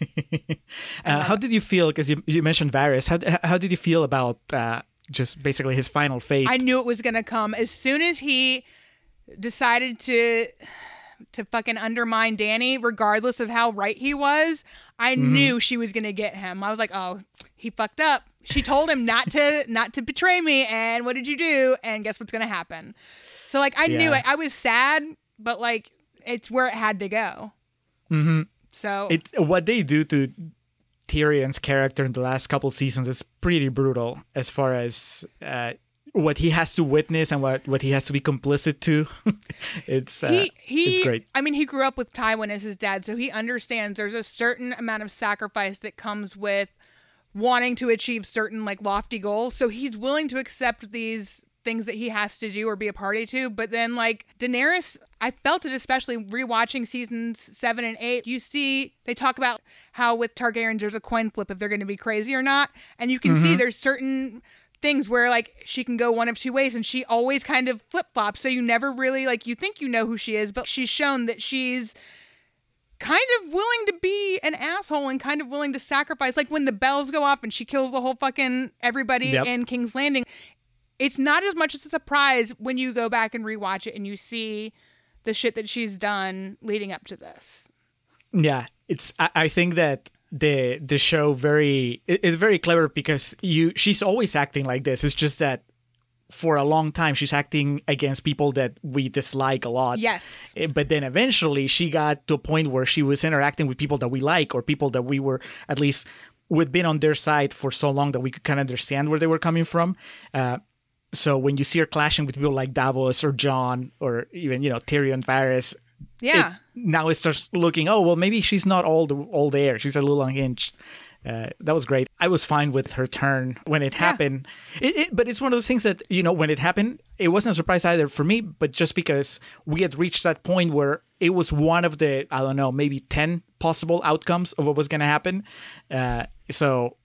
Uh, how did you feel? Because you, you mentioned Varys. How, how did you feel about uh, just basically his final fate? I knew it was gonna come as soon as he decided to to fucking undermine Dany, regardless of how right he was. I knew she was gonna get him. I was like, oh, he fucked up. She told him not to not to betray me, and what did you do? And guess what's gonna happen? So like, I knew it. I was sad, but like. it's where it had to go. Mm-hmm. So It what they do to Tyrion's character in the last couple seasons is pretty brutal as far as uh, what he has to witness and what, what he has to be complicit to. <laughs> it's uh, he he it's great. I mean he grew up with Tywin as his dad, so he understands there's a certain amount of sacrifice that comes with wanting to achieve certain like lofty goals. So he's willing to accept these things that he has to do or be a party to. But then like Daenerys, I felt it especially rewatching seasons seven and eight. You see they talk about how with Targaryens there's a coin flip if they're gonna be crazy or not. And you can see mm-hmm. there's certain things where like she can go one of two ways and she always kind of flip flops so you never really like you think you know who she is but she's shown that she's kind of willing to be an asshole and kind of willing to sacrifice like when the bells go off and she kills the whole fucking everybody Yep. in King's Landing it's not as much as a surprise when you go back and rewatch it and you see the shit that she's done leading up to this Yeah, it's. I, I think that the the show very is very clever because you she's always acting like this. It's just that for a long time she's acting against people that we dislike a lot. yes Eh, But then eventually she got to a point where she was interacting with people that we like or people that we were at least would been on their side for so long that we could kind of understand where they were coming from. Uh, so when you see her clashing with people like Davos or Jon or even you know Tyrion Varys, yeah. it- now it starts looking oh well maybe she's not all the, all there. She's a little unhinged. Uh, that was great. I was fine with her turn when it happened. It, it, but it's one of those things that you know when it happened it wasn't a surprise either for me but just because we had reached that point where it was one of the i don't know maybe 10 possible outcomes of what was going to happen. Uh, so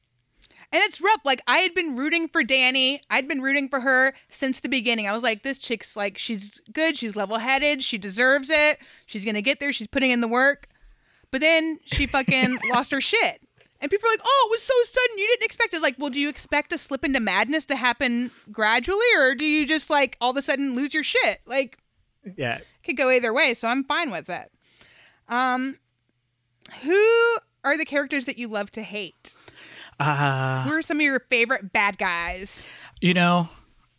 And it's rough. Like I had been rooting for Dany. I'd been rooting for her since the beginning. I was like, this chick's like, she's good. She's level headed. She deserves it. She's gonna get there. She's putting in the work. But then she fucking <laughs> lost her shit. And people are like, oh, it was so sudden. You didn't expect it. Like, well, do you expect a slip into madness to happen gradually, or do you just like all of a sudden lose your shit? Like, yeah could go either way, so I'm fine with it. Um, who are the characters that you love to hate? Uh, Who are some of your favorite bad guys? You know,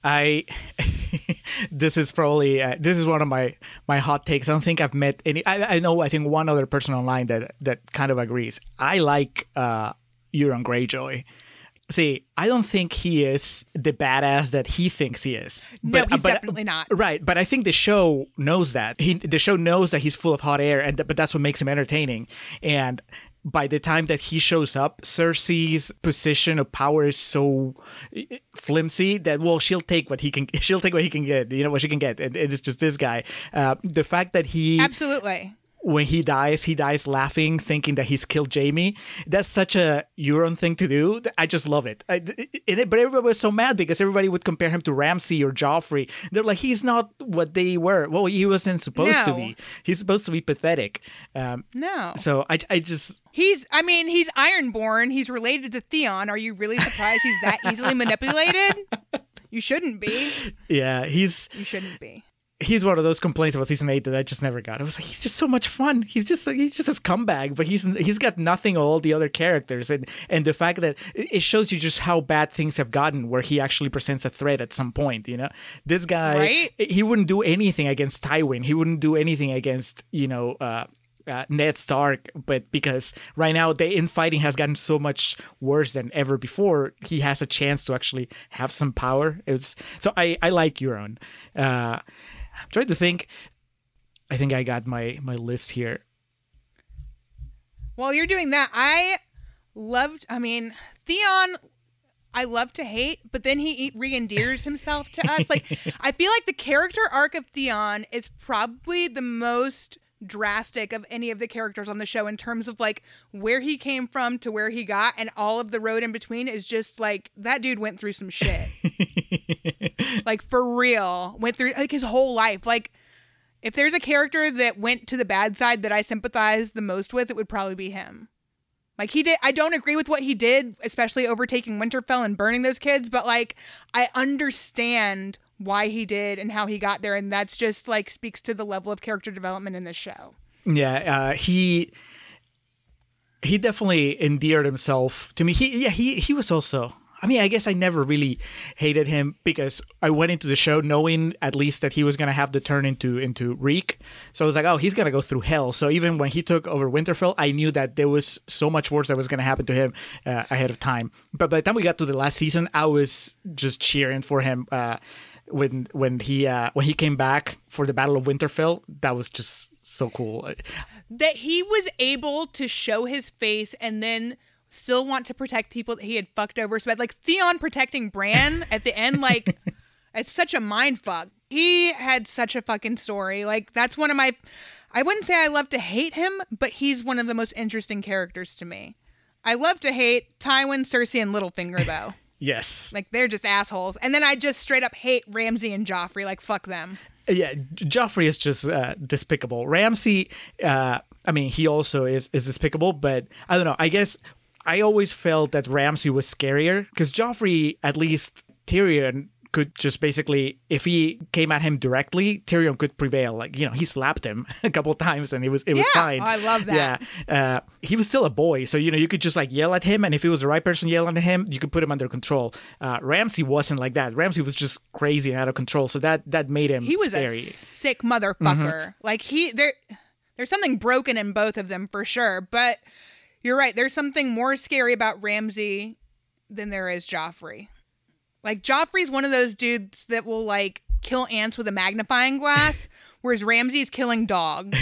I <laughs> this is probably uh, this is one of my my hot takes. I don't think I've met any. I, I know I think one other person online that that kind of agrees. I like uh Euron Greyjoy. See, I don't think he is the badass that he thinks he is. No, But- he's but- definitely not. Right, but I think the show knows that. He the show knows that he's full of hot air, and but that's what makes him entertaining. And by the time that he shows up, Cersei's position of power is so eh, flimsy that well, she'll take what he can. <laughs> She'll take what he can get. You know what she can get, and, and it's just this guy. Uh, the fact that he Absolutely. When he dies, he dies laughing, thinking that he's killed Jaime. That's such a Euron thing to do. I just love it. I, it but everybody was so mad because everybody would compare him to Ramsay or Joffrey. They're like, he's not what they were. Well, he wasn't supposed to be. He's supposed to be pathetic. Um, No. so I, I just, He's I mean, he's Ironborn. He's related to Theon. Are you really surprised he's that easily manipulated? <laughs> You shouldn't be. yeah, he's You shouldn't be. He's one of those complaints about season eight that I just never got. I was like, he's just so much fun. He's just he's just his comeback, but he's he's got nothing of all the other characters, and and the fact that it shows you just how bad things have gotten, where he actually presents a threat at some point. You know, this guy, Right? he wouldn't do anything against Tywin. He wouldn't do anything against you know. Uh, uh, Ned Stark, but because right now the infighting has gotten so much worse than ever before, he has a chance to actually have some power. It's so I I like Euron. Uh, I'm trying to think. I think I got my my list here. While you're doing that, I loved I mean, Theon I love to hate, but then he re-endears himself to us. Like <laughs> I feel like the character arc of Theon is probably the most drastic of any of the characters on the show in terms of like where he came from to where he got and all of the road in between is just like that dude went through some shit. <laughs> like for real. Went through like his whole life. Like if there's a character that went to the bad side that I sympathize the most with, it would probably be him. Like he did I don't agree with what he did, especially overtaking Winterfell and burning those kids, but like I understand why he did and how he got there and that's just like speaks to the level of character development in this show. Yeah, uh, he he definitely endeared himself to me. He yeah he he was also I mean, I guess I never really hated him because I went into the show knowing at least that he was gonna have to turn into into Reek. So I was like, oh, he's gonna go through hell. So even when he took over Winterfell, I knew that there was so much worse that was gonna happen to him uh, ahead of time. But by the time we got to the last season, I was just cheering for him. Uh, when when he uh, when he came back for the Battle of Winterfell, that was just so cool. That he was able to show his face and then still want to protect people that he had fucked over so bad. Like Theon protecting Bran at the end, like <laughs> it's such a mind fuck. He had such a fucking story. Like that's one of my I wouldn't say I love to hate him, but he's one of the most interesting characters to me. I love to hate Tywin, Cersei, and Littlefinger though. <laughs> yes. Like they're just assholes. And then I just straight up hate Ramsay and Joffrey. Like fuck them. Yeah, Joffrey is just uh, despicable. Ramsay, uh, I mean, he also is is despicable, but I don't know. I guess I always felt that Ramsay was scarier because Joffrey, at least Tyrion, could just basically, if he came at him directly, Tyrion could prevail. Like you know, he slapped him <laughs> a couple times and it was it was Yeah, fine. I love that. Yeah, uh, he was still a boy, so you know you could just like yell at him, and if it was the right person yelling at him, you could put him under control. Uh, Ramsay wasn't like that. Ramsay was just crazy and out of control, so that that made him He was scary. a sick motherfucker. Like he there there's something broken in both of them for sure, but you're right. There's something more scary about Ramsay than there is Joffrey. Like Joffrey's one of those dudes that will like kill ants with a magnifying glass, <laughs> whereas Ramsay's killing dogs.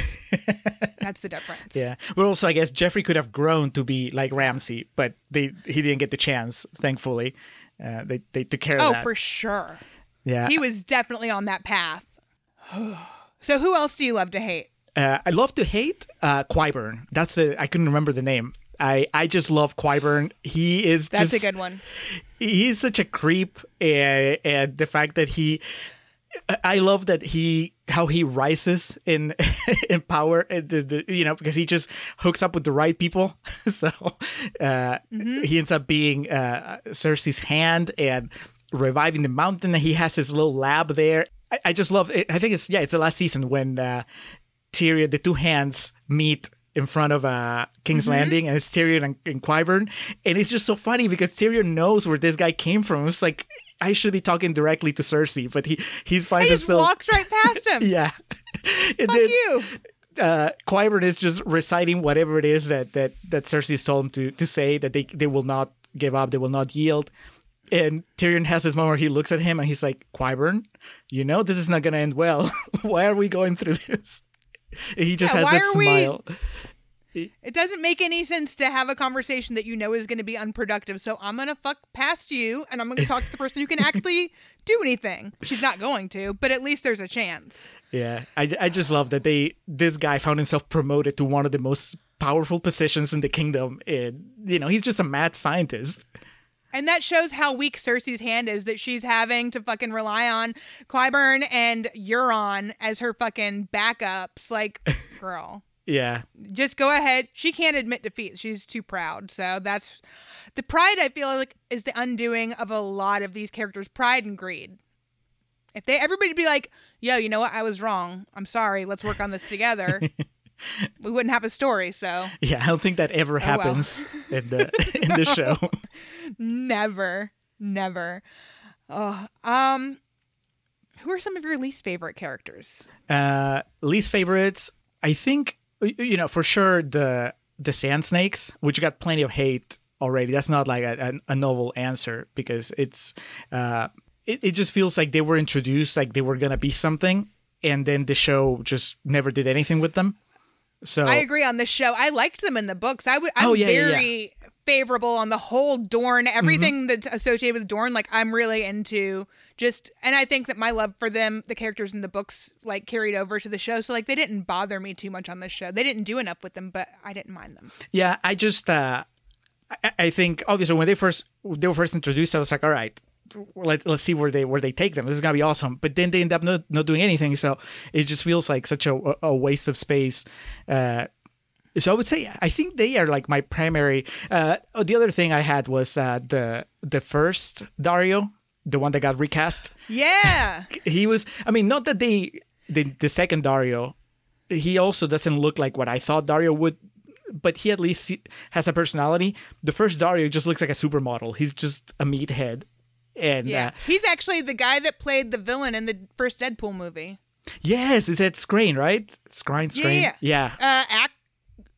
That's the difference. Yeah. But also, I guess Joffrey could have grown to be like Ramsay, but they he didn't get the chance. Thankfully, uh, they they took care Oh, of that. Oh, for sure. yeah. He was definitely on that path. <sighs> so who else do you love to hate? uh, I love to hate uh, Qyburn. That's a I couldn't remember the name. I I just love Qyburn. He is That's just a good one. he's such a creep and, and the fact that he I love that he how he rises in <laughs> in power the, you know because he just hooks up with the right people. <laughs> So uh, he ends up being uh, Cersei's hand and reviving the mountain. He has his little lab there. I, I just love it. I think it's yeah it's the last season when uh, Tyrion the two hands meet in front of uh, King's Landing, and it's Tyrion and, and Qyburn, and it's just so funny because Tyrion knows where this guy came from. It's like I should be talking directly to Cersei, but he he finds himself walks right past him. <laughs> yeah. and Fuck then you. uh, Qyburn is just reciting whatever it is that that that Cersei's told him to to say that they they will not give up, they will not yield. And Tyrion has this moment where he looks at him and he's like, Qyburn, you know this is not gonna end well. <laughs> Why are we going through this? <laughs> He just Yeah, has that are we- It doesn't make any sense to have a conversation that you know is going to be unproductive. So I'm going to fuck past you and I'm going to talk to the person who can <laughs> actually do anything. She's not going to, but at least there's a chance. Yeah, I, I just love that they this guy found himself promoted to one of the most powerful positions in the kingdom. And you know, he's just a mad scientist. And that shows how weak Cersei's hand is that she's having to fucking rely on Qyburn and Euron as her fucking backups. Like, <laughs> girl, Yeah, just go ahead. She can't admit defeat. She's too proud. So that's the pride I feel like is the undoing of a lot of these characters' pride and greed. If they everybody be like, "Yo, you know what? I was wrong. I'm sorry. Let's work on this together." <laughs> <laughs> we wouldn't have a story. So yeah. I don't think that ever well. happens in the in the <laughs> show. never, never. Oh, um, who are some of your least favorite characters? Uh, least favorites, I think you know for sure the the Sand Snakes, which got plenty of hate already. That's not like a, a, a novel answer because it's uh, it, it just feels like they were introduced like they were gonna be something, and then the show just never did anything with them. So I agree on this show. I liked them in the books. I would. I'm Oh, yeah, yeah, yeah. very favorable on the whole Dorne, Mm-hmm. everything that's associated with Dorne. Like I'm really into just, and I think that my love for them, the characters in the books, like carried over to the show. So like they didn't bother me too much on this show. They didn't do enough with them, but I didn't mind them. Yeah, I just uh, I, I think obviously when they first they were first introduced, I was like, all right, let let's see where they where they take them. This is gonna be awesome. But then they end up not, not doing anything, so it just feels like such a, a waste of space. Uh, so I would say I think they are like my primary. Uh, oh, the other thing I had was uh, the the first Daario, the one that got recast Yeah. <laughs> he was i mean not that they the, the second daario he also doesn't look like what i thought daario would but he at least has a personality. The first Daario just looks like a supermodel. He's just a meathead. And Yeah. uh, He's actually the guy that played the villain in the first Deadpool movie. yes, is that Screen, right? Screen, Yeah, Screen. yeah, yeah. Uh, act.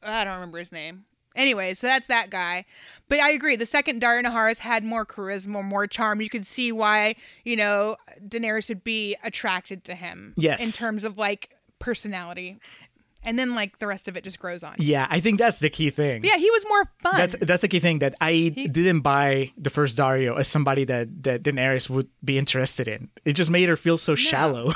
I don't remember his name. Anyway, so that's that guy. But I agree. The second Daario Naharis had more charisma, more charm. You could see why, you know, Daenerys would be attracted to him. Yes. In terms of like personality. And then like the rest of it just grows on. Yeah, I think that's the key thing. Yeah, he was more fun. That's that's the key thing that I didn't buy the first Daario as somebody that that Daenerys would be interested in. It just made her feel so shallow.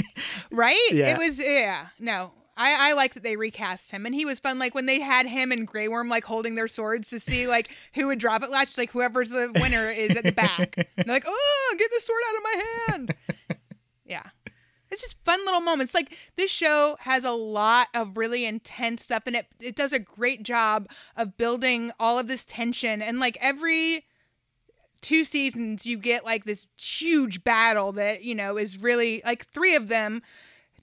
<laughs> right? Yeah. It was yeah. No. I, I like that they recast him and he was fun like when they had him and Grey Worm like holding their swords to see like who would drop it last like whoever's the winner is at the back. And <laughs> they're like, "Oh, get the sword out of my hand." <laughs> yeah. It's just fun little moments. Like this show has a lot of really intense stuff and it it does a great job of building all of this tension. And like every two seasons you get like this huge battle that you know is really like three of them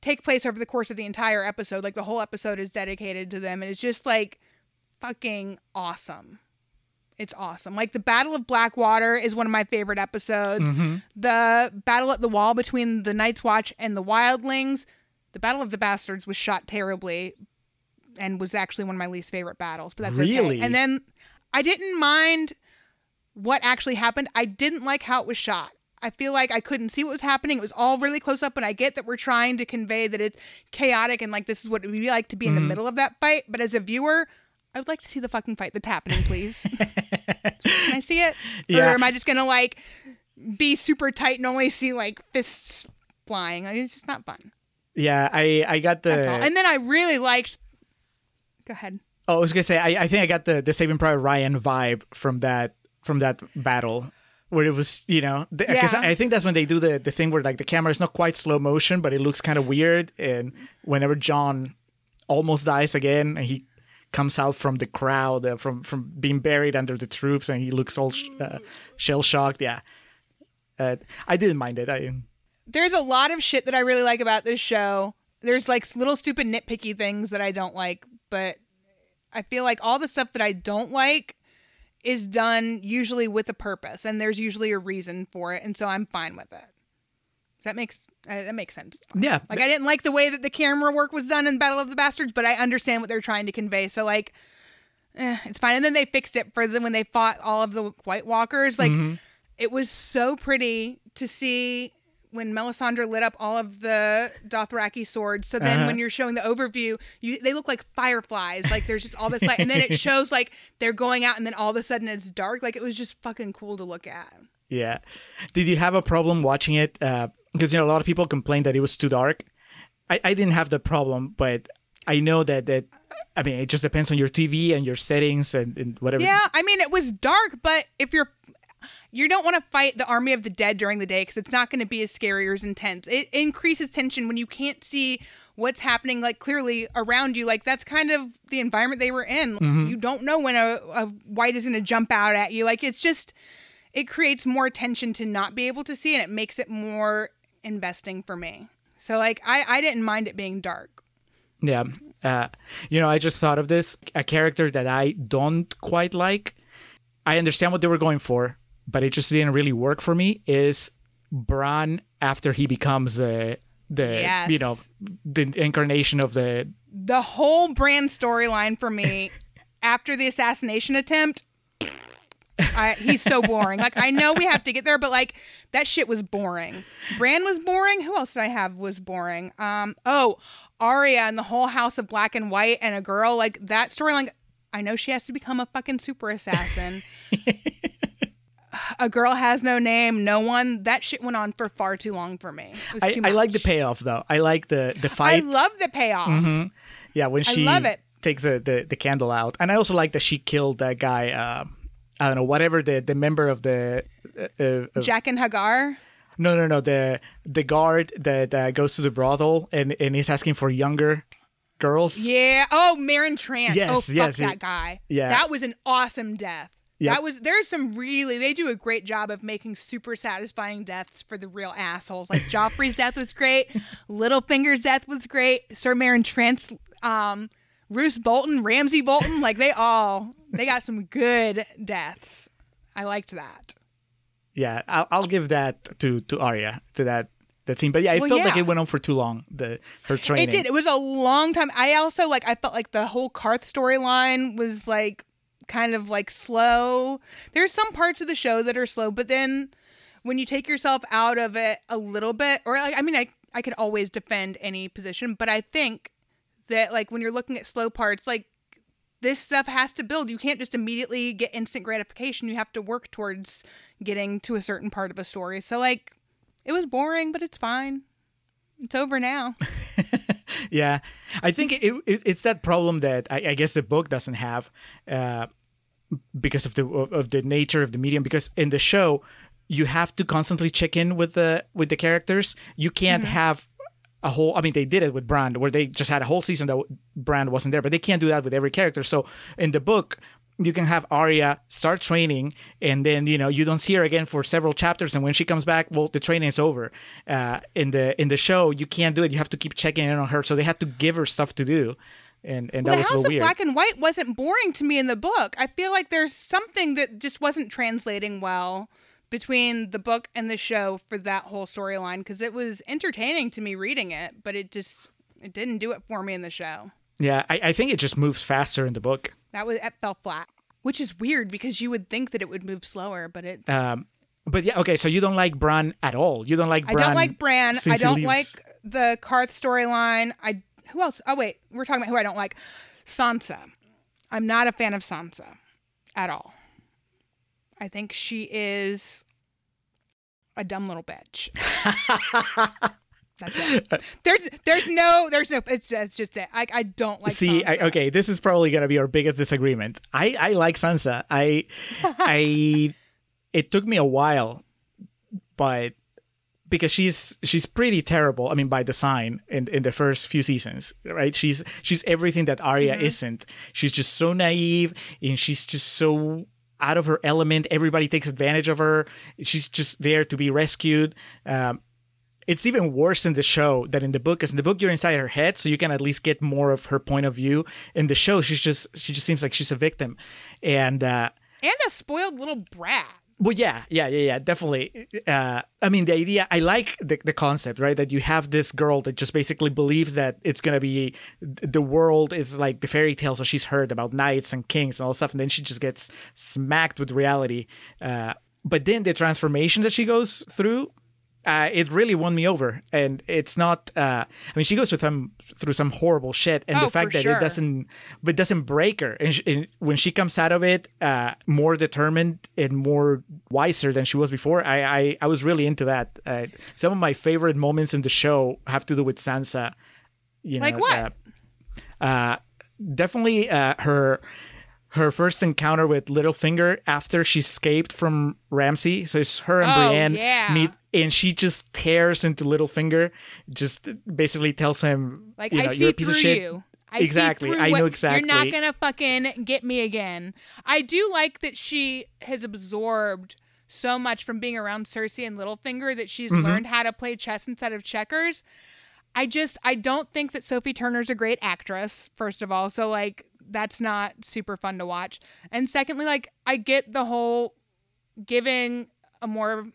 take place over the course of the entire episode. Like the whole episode is dedicated to them and it's just like fucking awesome it's awesome like the battle of blackwater is one of my favorite episodes mm-hmm. the battle at the wall between the night's watch and the wildlings the battle of the bastards was shot terribly and was actually one of my least favorite battles but that's Really? okay and then i didn't mind what actually happened. I didn't like how it was shot. I feel like I couldn't see what was happening. It was all really close up, and I get that we're trying to convey that it's chaotic and like this is what it would be like to be in the mm-hmm. middle of that fight. But as a viewer, I would like to see the fucking fight that's happening, please. <laughs> Can I see it? Yeah. Or am I just gonna like be super tight and only see like fists flying? It's just not fun. yeah, I I got the. And then I really liked. Go ahead. oh, I was gonna say I, I think I got the the Saving Private Ryan vibe from that from that battle. Where it was, you know, because Yeah. I think that's when they do the, the thing where like the camera is not quite slow motion, but it looks kind of weird. And whenever Jon almost dies again, and he comes out from the crowd, uh, from from being buried under the troops, and he looks all sh- uh, shell shocked. Yeah, uh, I didn't mind it. I there's a lot of shit that I really like about this show. There's like little stupid nitpicky things that I don't like, but I feel like all the stuff that I don't like is done usually with a purpose, and there's usually a reason for it, and so I'm fine with it. Does that makes uh, that makes sense. yeah, Like I didn't like the way that the camera work was done in Battle of the Bastards, but I understand what they're trying to convey. So like, eh, it's fine. And then they fixed it for them when they fought all of the White Walkers. Like, it was so pretty to see when Melisandre lit up all of the Dothraki swords. So then Uh-huh. when you're showing the overview, you they look like fireflies. Like there's just all this light, and then it <laughs> shows like they're going out, and then all of a sudden it's dark. Like it was just fucking cool to look at. Yeah. Did you have a problem watching it? Because you know a lot of people complained that it was too dark. I, I didn't have the problem, but I know that that I mean it just depends on your TV and your settings and, and whatever. Yeah, I mean it was dark, but if you're you don't want to fight the army of the dead during the day because it's not going to be as scary or as intense. It increases tension when you can't see what's happening like clearly around you. Like that's kind of the environment they were in. Mm-hmm. You don't know when a, a white is going to jump out at you. Like it's just it creates more tension to not be able to see, and it makes it more investing for me. So like I I didn't mind it being dark. Yeah. Uh, you know, I just thought of this a character that I don't quite like. I understand what they were going for, but it just didn't really work for me. Is Bran after he becomes the the Yes. you know the incarnation of the the whole Bran storyline for me <laughs> after the assassination attempt I, he's so boring. Like i know we have to get there but like that shit was boring. Bran was boring? Who else did i have was boring? Um oh Arya and the whole house of black and white and a girl. Like that storyline i know she has to become a fucking super assassin. <laughs> A girl has no name. No one. That shit went on for far too long for me. It was I, I like the payoff though. I like the the fight. i love the payoff. Yeah, when she love it. takes the, the, the candle out, and I also like that she killed that guy. Uh, I don't know, whatever the, the member of the uh, uh, jack and hagar no no no the the guard that uh, goes to the brothel and and is asking for younger girls. Yeah. Oh, Meryn Trant. Yes, oh, fuck yes, that guy. yeah. That was an awesome death. Yep. That was there's some really they do a great job of making super satisfying deaths for the real assholes. Like Joffrey's death was great, Littlefinger's death was great, Sir Meryn Trant's um Roose Bolton, Ramsay Bolton, like they all they got some good deaths. I liked that. Yeah, I'll, I'll give that to to Arya to that that scene. But yeah, it Well, felt like it went on for too long. The her training. It did. It was a long time. I also like I felt like the whole Qarth storyline was like kind of like slow. There's some parts of the show that are slow, but then when you take yourself out of it a little bit or like I mean I I could always defend any position, but I think that like when you're looking at slow parts like this stuff has to build. You can't just immediately get instant gratification. You have to work towards getting to a certain part of a story. So like it was boring, but it's fine. It's over now. <laughs> yeah, I think it, it, it's that problem that I, I guess the book doesn't have uh, because of the of the nature of the medium. Because in the show, you have to constantly check in with the with the characters. You can't have a whole. I mean, they did it with Bran, where they just had a whole season that Bran wasn't there, but they can't do that with every character. So in the book. You can have Arya start training, and then you know you don't see her again for several chapters. And when she comes back, well, the training is over. Uh, in the in the show, you can't do it. You have to keep checking in on her. So they had to give her stuff to do, and and that the was a House of weird. Black and White wasn't boring to me in the book. I feel like there's something that just wasn't translating well between the book and the show for that whole storyline because it was entertaining to me reading it, but it just it didn't do it for me in the show. Yeah, I, I think it just moves faster in the book. That was it fell flat, which is weird because you would think that it would move slower, but it. Um, but yeah, okay. So you don't like Bran at all. You don't like Bran I don't like Bran. I don't like the Qarth storyline. I who else? Oh wait, we're talking about who I don't like. Sansa. I'm not a fan of Sansa at all. I think she is a dumb little bitch. <laughs> That's it. There's there's no there's no it's just, it's just it. I I don't like See, I, okay, this is probably gonna be our biggest disagreement. I I like Sansa. I I <laughs> it took me a while, but because she's she's pretty terrible. I mean, by design in in the first few seasons, right? She's she's everything that Arya Mm-hmm. isn't. She's just so naive, and she's just so out of her element. Everybody takes advantage of her. She's just there to be rescued. Um, it's even worse in the show than in the book because in the book you're inside her head so you can at least get more of her point of view in the show she's just she just seems like she's a victim and uh and a spoiled little brat. Well yeah yeah yeah yeah definitely. Uh i mean the idea i like the, the concept right? That you have this girl that just basically believes that it's gonna be the world is like the fairy tales that she's heard about knights and kings and all stuff and then she just gets smacked with reality. Uh but then the transformation that she goes through uh, it really won me over, and it's not. Uh, I mean, she goes through some through some horrible shit, and Oh, the fact that sure. it doesn't, but doesn't break her, and, sh and when she comes out of it, uh, more determined and more wiser than she was before. I I, I was really into that. Uh, some of my favorite moments in the show have to do with Sansa. You know, Like what? Uh, uh, definitely uh, her her first encounter with Littlefinger after she escaped from Ramsay. So it's her and Oh, Brienne yeah. meet, and she just tears into Littlefinger, just basically tells him, Like you know, I you're see a piece through of shit. you. I Exactly. I know exactly. You're not gonna fucking get me again. I do like that she has absorbed so much from being around Cersei and Littlefinger that she's Mm-hmm. learned how to play chess instead of checkers. I just I don't think that Sophie Turner's a great actress. First of all, so like that's not super fun to watch. And secondly, like I get the whole giving a more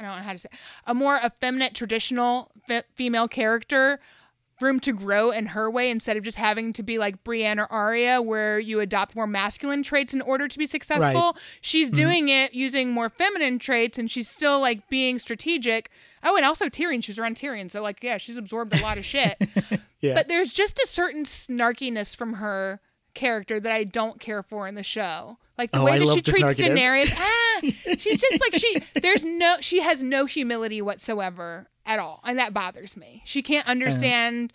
I don't know how to say it. a more effeminate traditional fe- female character room to grow in her way instead of just having to be like Brienne or Arya where you adopt more masculine traits in order to be successful. She's mm-hmm. doing it using more feminine traits and she's still like being strategic. Oh, and also Tyrion, she was around Tyrion, so like yeah, she's absorbed a lot of shit. <laughs> Yeah. But there's just a certain snarkiness from her character that I don't care for in the show. Like the Oh, way that she treats. Daenerys. <laughs> ah, she's just like she there's no she has no humility whatsoever at all. And that bothers me. She can't understand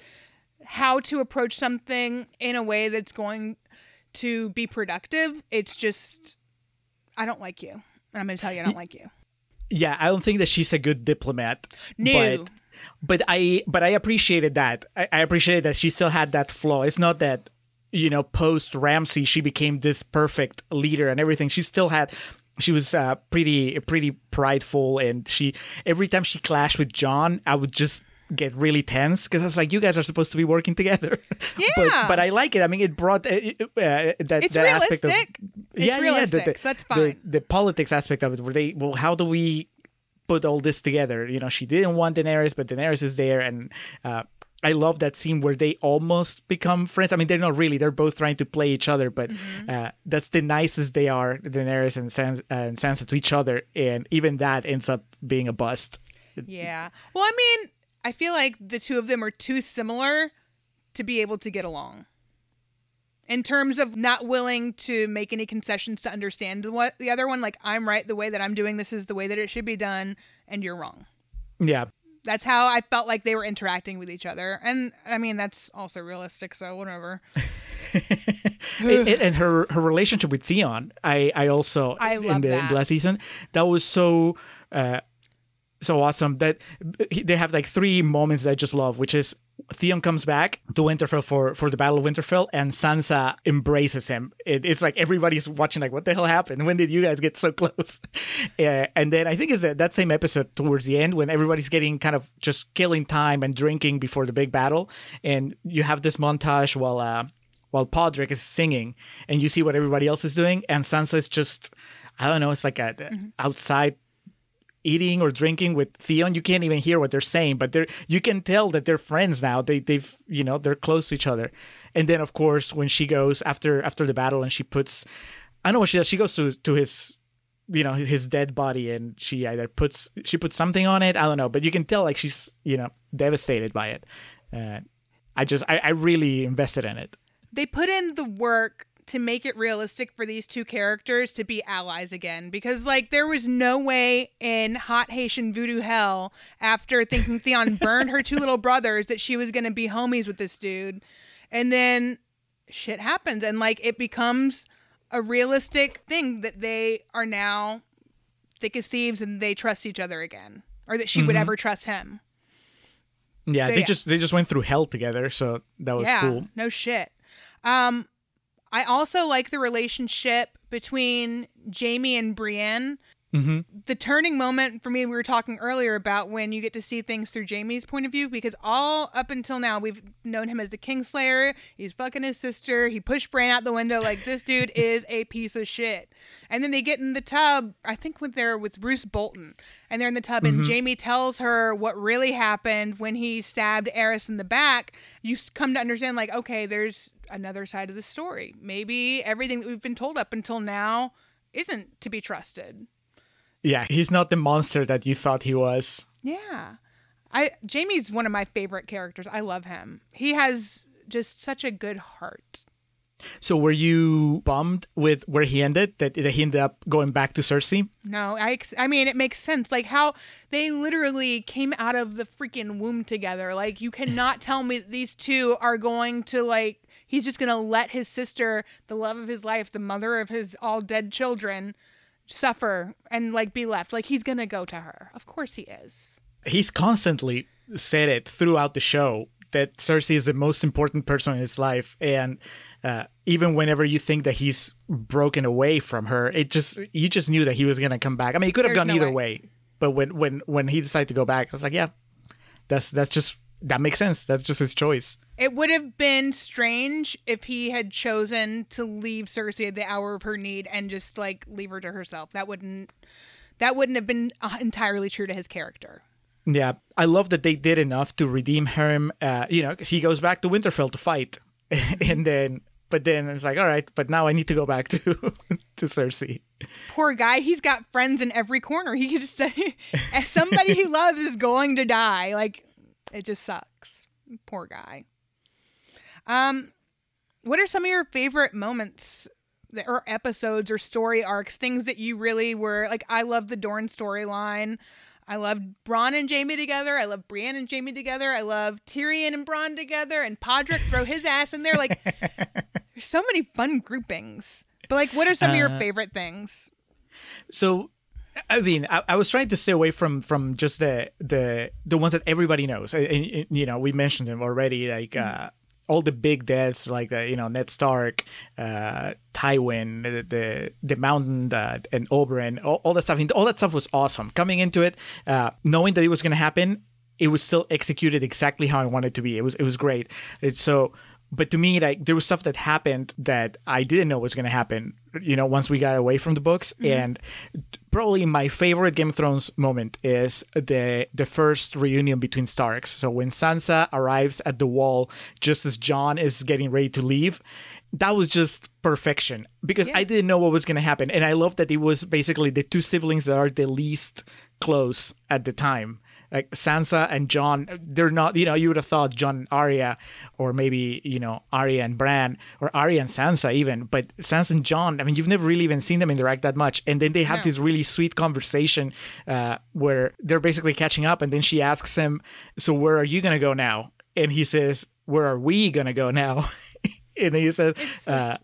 how to approach something in a way that's going to be productive. It's just I don't like you. And I'm gonna tell you I don't like you. yeah, I don't think that she's a good diplomat. No. But, but I but I appreciated that. I, I appreciated that she still had that flaw. It's not that you know post Ramsay she became this perfect leader and everything. She still had. She was uh, pretty pretty prideful, and she every time she clashed with Jon, I would just get really tense because I was like, you guys are supposed to be working together. <laughs> Yeah. but, but I like it. I mean, it brought uh, uh, that, that aspect of. It's yeah, yeah, the, the, so that's the- fine. The, politics aspect of it, where they, well, how do we put all this together? You know, she didn't want Daenerys, but Daenerys is there. And uh, I love that scene where they almost become friends. I mean, they're not really, they're both trying to play each other, but Mm-hmm. uh, that's the nicest they are, Daenerys and, Sans- and Sansa to each other. And even that ends up being a bust. Yeah. Well, I mean, I feel like the two of them are too similar to be able to get along. In terms of not willing to make any concessions to understand what the other one, like I'm right the way that I'm doing this is the way that it should be done, and you're wrong. Yeah. That's how I felt like they were interacting with each other, and I mean that's also realistic, so whatever. <laughs> and, and her her relationship with Theon, I I also I in the that. last season that was so uh, so awesome that they have like three moments that I just love, which is Theon comes back to Winterfell for for the Battle of Winterfell, and Sansa embraces him. It, it's like everybody's watching, like, what the hell happened? <laughs> When did you guys get so close? <laughs> Uh, and then I think it's that, that same episode towards the end when everybody's getting kind of just killing time and drinking before the big battle, and you have this montage while. Uh, while Podrick is singing, and you see what everybody else is doing, and Sansa is just, I don't know, it's like a, outside eating or drinking with Theon. You can't even hear what they're saying, but they're you can tell that they're friends now. They they've you know they're close to each other. And then of course when she goes after after the battle and she puts, I don't know what she does. She goes to to his you know his dead body and she either puts she puts something on it. I don't know, but you can tell like she's you know devastated by it. Uh, I just I, I really invested in it. they put in the work to make it realistic for these two characters to be allies again because like there was no way in hot Haitian voodoo hell after thinking Theon <laughs> burned her two little brothers that she was going to be homies with this dude and then shit happens and like it becomes a realistic thing that they are now thick as thieves and they trust each other again or that she would ever trust him Yeah, So, they yeah. just they just went through hell together, so that was yeah, cool. No shit. Um, I also like the relationship between Jaime and Brienne. Hmm The turning moment for me, we were talking earlier about when you get to see things through Jaime's point of view, because all up until now we've known him as the Kingslayer. He's fucking his sister. He pushed Bran out the window. Like this dude <laughs> is a piece of shit. And then they get in the tub. I think when they're with Roose Bolton, and they're in the tub, and Jaime tells her what really happened when he stabbed Aerys in the back. You come to understand, like, okay, there's another side of the story. Maybe everything that we've been told up until now isn't to be trusted. Yeah, he's not the monster that you thought he was. Yeah. I Jaime's one of my favorite characters. I love him. He has just such a good heart. So were you bummed with where he ended? That, that he ended up going back to Cersei? No, I I mean it makes sense like how they literally came out of the freaking womb together. Like you cannot tell me these two are going to like he's just going to let his sister, the love of his life, the mother of his all dead children suffer and like be left. Like he's going to go to her. Of course he is. He's constantly said it throughout the show that Cersei is the most important person in his life, and uh, even whenever you think that he's broken away from her, it just you just knew that he was gonna come back. I mean, he could have There's gone no either way. way, but when when when he decided to go back, I was like, yeah, that's that's just that makes sense. That's just his choice. It would have been strange if he had chosen to leave Cersei at the hour of her need and just like leave her to herself. That wouldn't that wouldn't have been uh, entirely true to his character. Yeah, I love that they did enough to redeem him. Uh, you know, 'cause he goes back to Winterfell to fight, <laughs> and then, but then it's like, all right, but now I need to go back to <laughs> to Cersei. Poor guy, he's got friends in every corner. He could just <laughs> somebody he loves is going to die. Like it just sucks. Poor guy. Um what are some of your favorite moments that, or episodes or story arcs, things that you really were like I love the Dorne storyline. I love Bronn and Jaime together. I love Brienne and Jaime together. I love Tyrion and Bronn together and Podrick throw his <laughs> ass in there. Like there's so many fun groupings. But like what are some of your Uh, favorite things? So, I mean, I, I was trying to stay away from from just the the the ones that everybody knows. And, and, you know, we mentioned them already, like. Uh, all the big deaths, like uh, you know Ned Stark, uh, Tywin, the the, the Mountain, uh, and Oberyn, all, all that stuff. I mean, all that stuff was awesome. Coming into it, uh, knowing that it was going to happen, it was still executed exactly how I wanted it to be. It was it was great. It's so but to me like there was stuff that happened that I didn't know was going to happen, you know, once we got away from the books mm-hmm. and probably my favorite Game of Thrones moment is the the first reunion between Starks. So when Sansa arrives at the wall just as Jon is getting ready to leave, that was just perfection because Yeah. I didn't know what was going to happen and I love that it was basically the two siblings that are the least close at the time. Like Sansa and Jon, they're not, you know, you would have thought Jon and Arya, or maybe, you know, Arya and Bran, or Arya and Sansa even. But Sansa and Jon, I mean, you've never really even seen them interact that much. And then they have No. this really sweet conversation uh, where they're basically catching up. And then she asks him, So where are you going to go now? And he says, Where are we going to go now? <laughs> and he says, uh,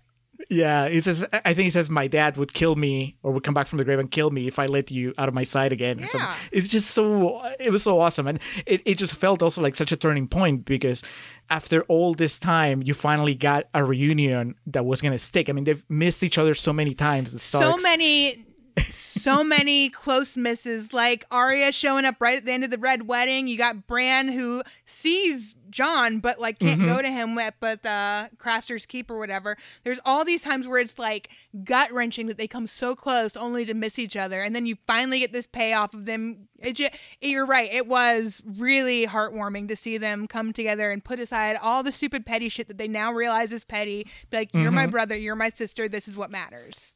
yeah, he says. I think he says my dad would kill me or would come back from the grave and kill me if I let you out of my sight again. Yeah. It's just so. It was so awesome, and it, it just felt also like such a turning point because after all this time, you finally got a reunion that was gonna stick. I mean, they've missed each other so many times. So many so many close misses like Arya showing up right at the end of the red wedding. You got Bran who sees Jon but like can't Mm-hmm. go to him at but the Craster's keep or whatever. There's all these times where it's like gut wrenching that they come so close only to miss each other and then you finally get this payoff of them. It ju- you're right it was really heartwarming to see them come together and put aside all the stupid petty shit that they now realize is petty. Be like you're Mm-hmm. my brother you're my sister this is what matters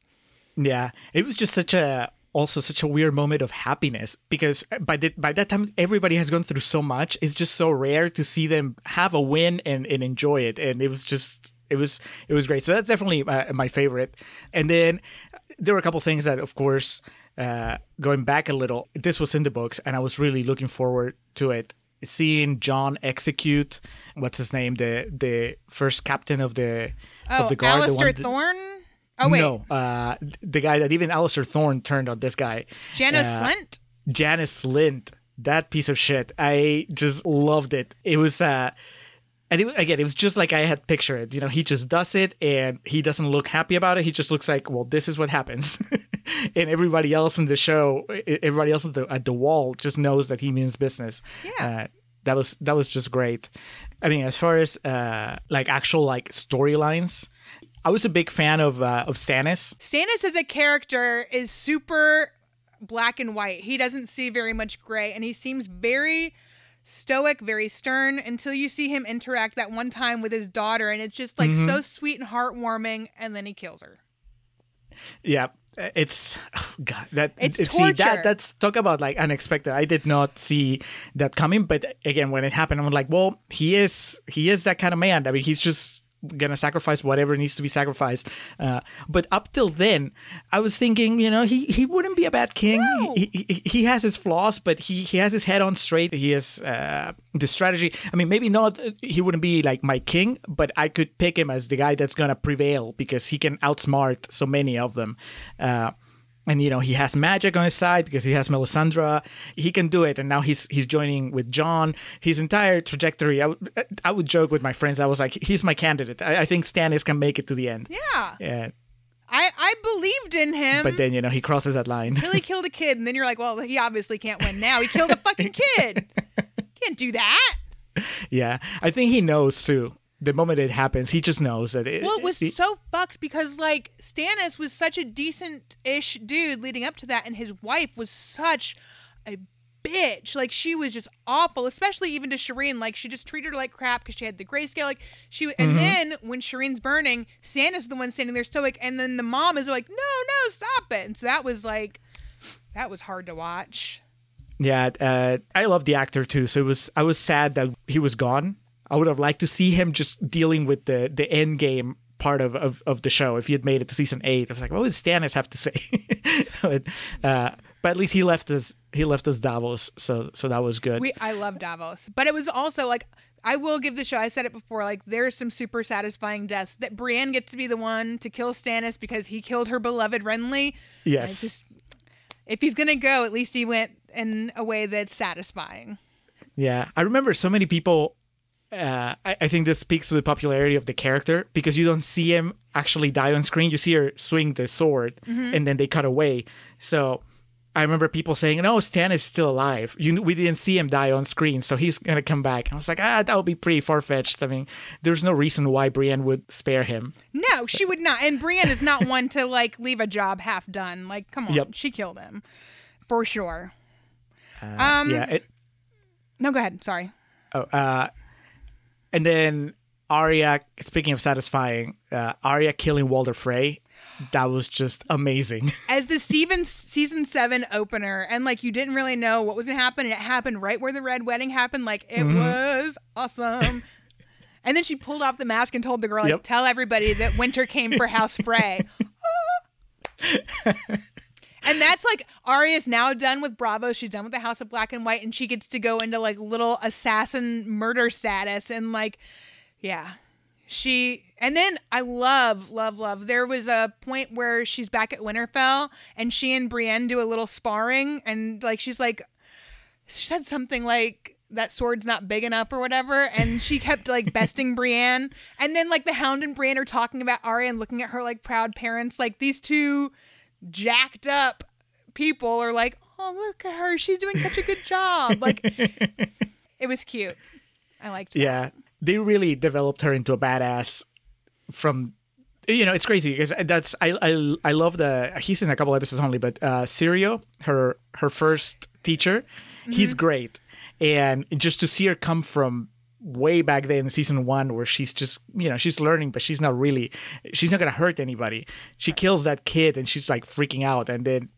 Yeah, it was just such a also such a weird moment of happiness because by the, by that time everybody has gone through so much. It's just so rare to see them have a win and, and enjoy it, and it was just it was it was great. So that's definitely my, my favorite. And then there were a couple things that, of course, uh, going back a little, this was in the books, and I was really looking forward to it. Seeing Jon execute what's his name the the first captain of the Oh, of the guard, the Alliser that- Thorne? Oh wait, no, uh, the guy that even Alliser Thorne turned on this guy, Janos uh, Slynt? Janos Slynt. That piece of shit. I just loved it. It was, uh, and it, again, it was just like I had pictured it. You know, he just does it, and he doesn't look happy about it. He just looks like, well, this is what happens, <laughs> and everybody else in the show, everybody else at the at the wall, just knows that he means business. Yeah. Uh, that was that was just great. I mean, as far as uh, like actual like storylines, I was a big fan of uh, of Stannis. Stannis as a character is super black and white. He doesn't see very much gray, and he seems very stoic, very stern until you see him interact that one time with his daughter, and it's just like Mm-hmm. so sweet and heartwarming, and then he kills her. Yeah, it's oh God that It's see torture. that that's talk about like unexpected. I did not see that coming, but again, when it happened, I'm like, well, he is he is that kind of man. I mean, he's just gonna sacrifice whatever needs to be sacrificed. Uh, but up till then, I was thinking, you know, he he wouldn't be a bad king. No. He, he he has his flaws, but he he has his head on straight. He has uh, the strategy. I mean, maybe not. He wouldn't be like my king, but I could pick him as the guy that's gonna prevail because he can outsmart so many of them. Uh, and you know he has magic on his side because he has Melisandre. He can do it, and now he's he's joining with Jon. His entire trajectory. I would I would joke with my friends. I was like, he's my candidate. I, I think Stannis can make it to the end. Yeah, Yeah, I I believed in him. but then you know he crosses that line. until he killed a kid, and then you're like, well, he obviously can't win now. He killed a fucking kid. <laughs> Can't do that. yeah, I think he knows too. The moment it happens, he just knows that it. Well, it was so fucked because like Stannis was such a decent-ish dude leading up to that, and his wife was such a bitch. Like she was just awful, especially even to Shireen. Like she just treated her like crap because she had the grayscale. Like she, and then when Shireen's burning, Stannis is the one standing there stoic, and then the mom is like, "No, no, stop it!" And so that was like, that was hard to watch. Yeah, uh, I love the actor too. So it was I was sad that he was gone. I would have liked to see him just dealing with the the end game part of, of, of the show. If he had made it to season eight, I was like, what would Stannis have to say? <laughs> but, uh, but at least he left us he left us Davos, so so that was good. We I love Davos, but it was also like I will give the show. I said it before. Like there's some super satisfying deaths that Brienne gets to be the one to kill Stannis because he killed her beloved Renly. yes, just if he's gonna go, at least he went in a way that's satisfying. Yeah, I remember so many people. Uh, I, I think this speaks to the popularity of the character because you don't see him actually die on screen. You see her swing the sword, and then they cut away. So I remember people saying, "No, Stannis still alive. You, we didn't see him die on screen, so he's gonna come back." I was like, "Ah, that would be pretty far fetched. I mean, there's no reason why Brienne would spare him." No, she would not. And Brienne is not one to like leave a job half done. Like, come on, Yep. she killed him for sure. Uh, Um, yeah. It, No, go ahead. Sorry. oh, uh, and then Arya. Speaking of satisfying, uh, Arya killing Walder Frey. That was just amazing. <laughs> As the Steven season seven opener, and like you didn't really know what was gonna happen, and it happened right where the red wedding happened. Like it Mm-hmm. was awesome. And then she pulled off the mask and told the girl, like, Yep. "Tell everybody that winter came for House Frey." <laughs> <laughs> and that's like Arya's now done with Braavos. She's done with the House of Black and White, and she gets to go into like little assassin murder status. And like, yeah, she. And then I love, love, love. There was a point where she's back at Winterfell, and she and Brienne do a little sparring, and like she's like, she said something like that sword's not big enough or whatever and she kept like besting <laughs> Brienne and then like the Hound and Brienne are talking about Arya and looking at her like proud parents like these two jacked up people are like oh look at her. She's doing such a good job. Like <laughs> it was cute. I liked that. yeah, they really developed her into a badass. From you know, it's crazy because that's I I I love the he's in a couple episodes only, but uh, Syrio, her her first teacher, he's great, and just to see her come from way back then in season one where she's just you know she's learning but she's not really she's not gonna hurt anybody she kills that kid and she's like freaking out and then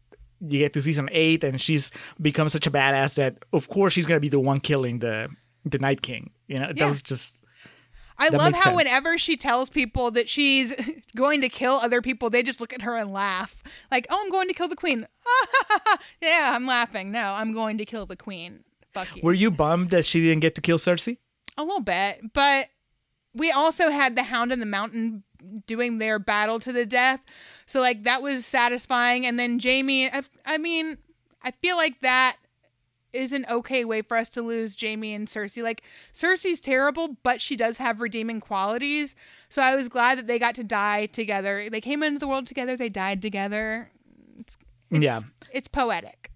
you get to season eight and she's become such a badass that of course she's gonna be the one killing the the night king you know that was just I love how sense. whenever she tells people that she's <laughs> going to kill other people, they just look at her and laugh. Like, oh, I'm going to kill the queen. <laughs> yeah, I'm laughing. No, I'm going to kill the queen. Fuck you. were you bummed that she didn't get to kill cersei A little bit. But we also had the Hound in the Mountain doing their battle to the death. So, like, that was satisfying. And then Jaime, I, I mean, I feel like that is an okay way for us to lose Jaime and Cersei. Like, Cersei's terrible, but she does have redeeming qualities. So I was glad that they got to die together. They came into the world together, they died together. yeah It's poetic.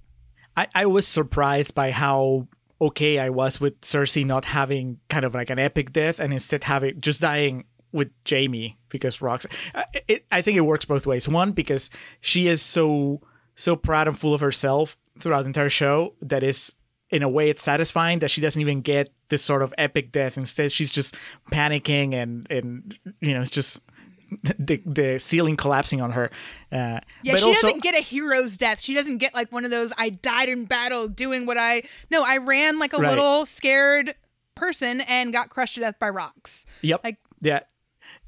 I, I was surprised by how okay I was with Cersei not having kind of like an epic death and instead having just dying with Jaime because. I- uh, It, I think it works both ways. One because she is so so proud and full of herself throughout the entire show that is in a way it's satisfying that she doesn't even get this sort of epic death. Instead, she's just panicking and and you know it's just. <laughs> The, the ceiling collapsing on her. Uh, Yeah, she also, doesn't get a hero's death. She doesn't get like one of those I died in battle doing what I No, I ran like a Right. little scared person and got crushed to death by rocks. Yep. Like- yeah.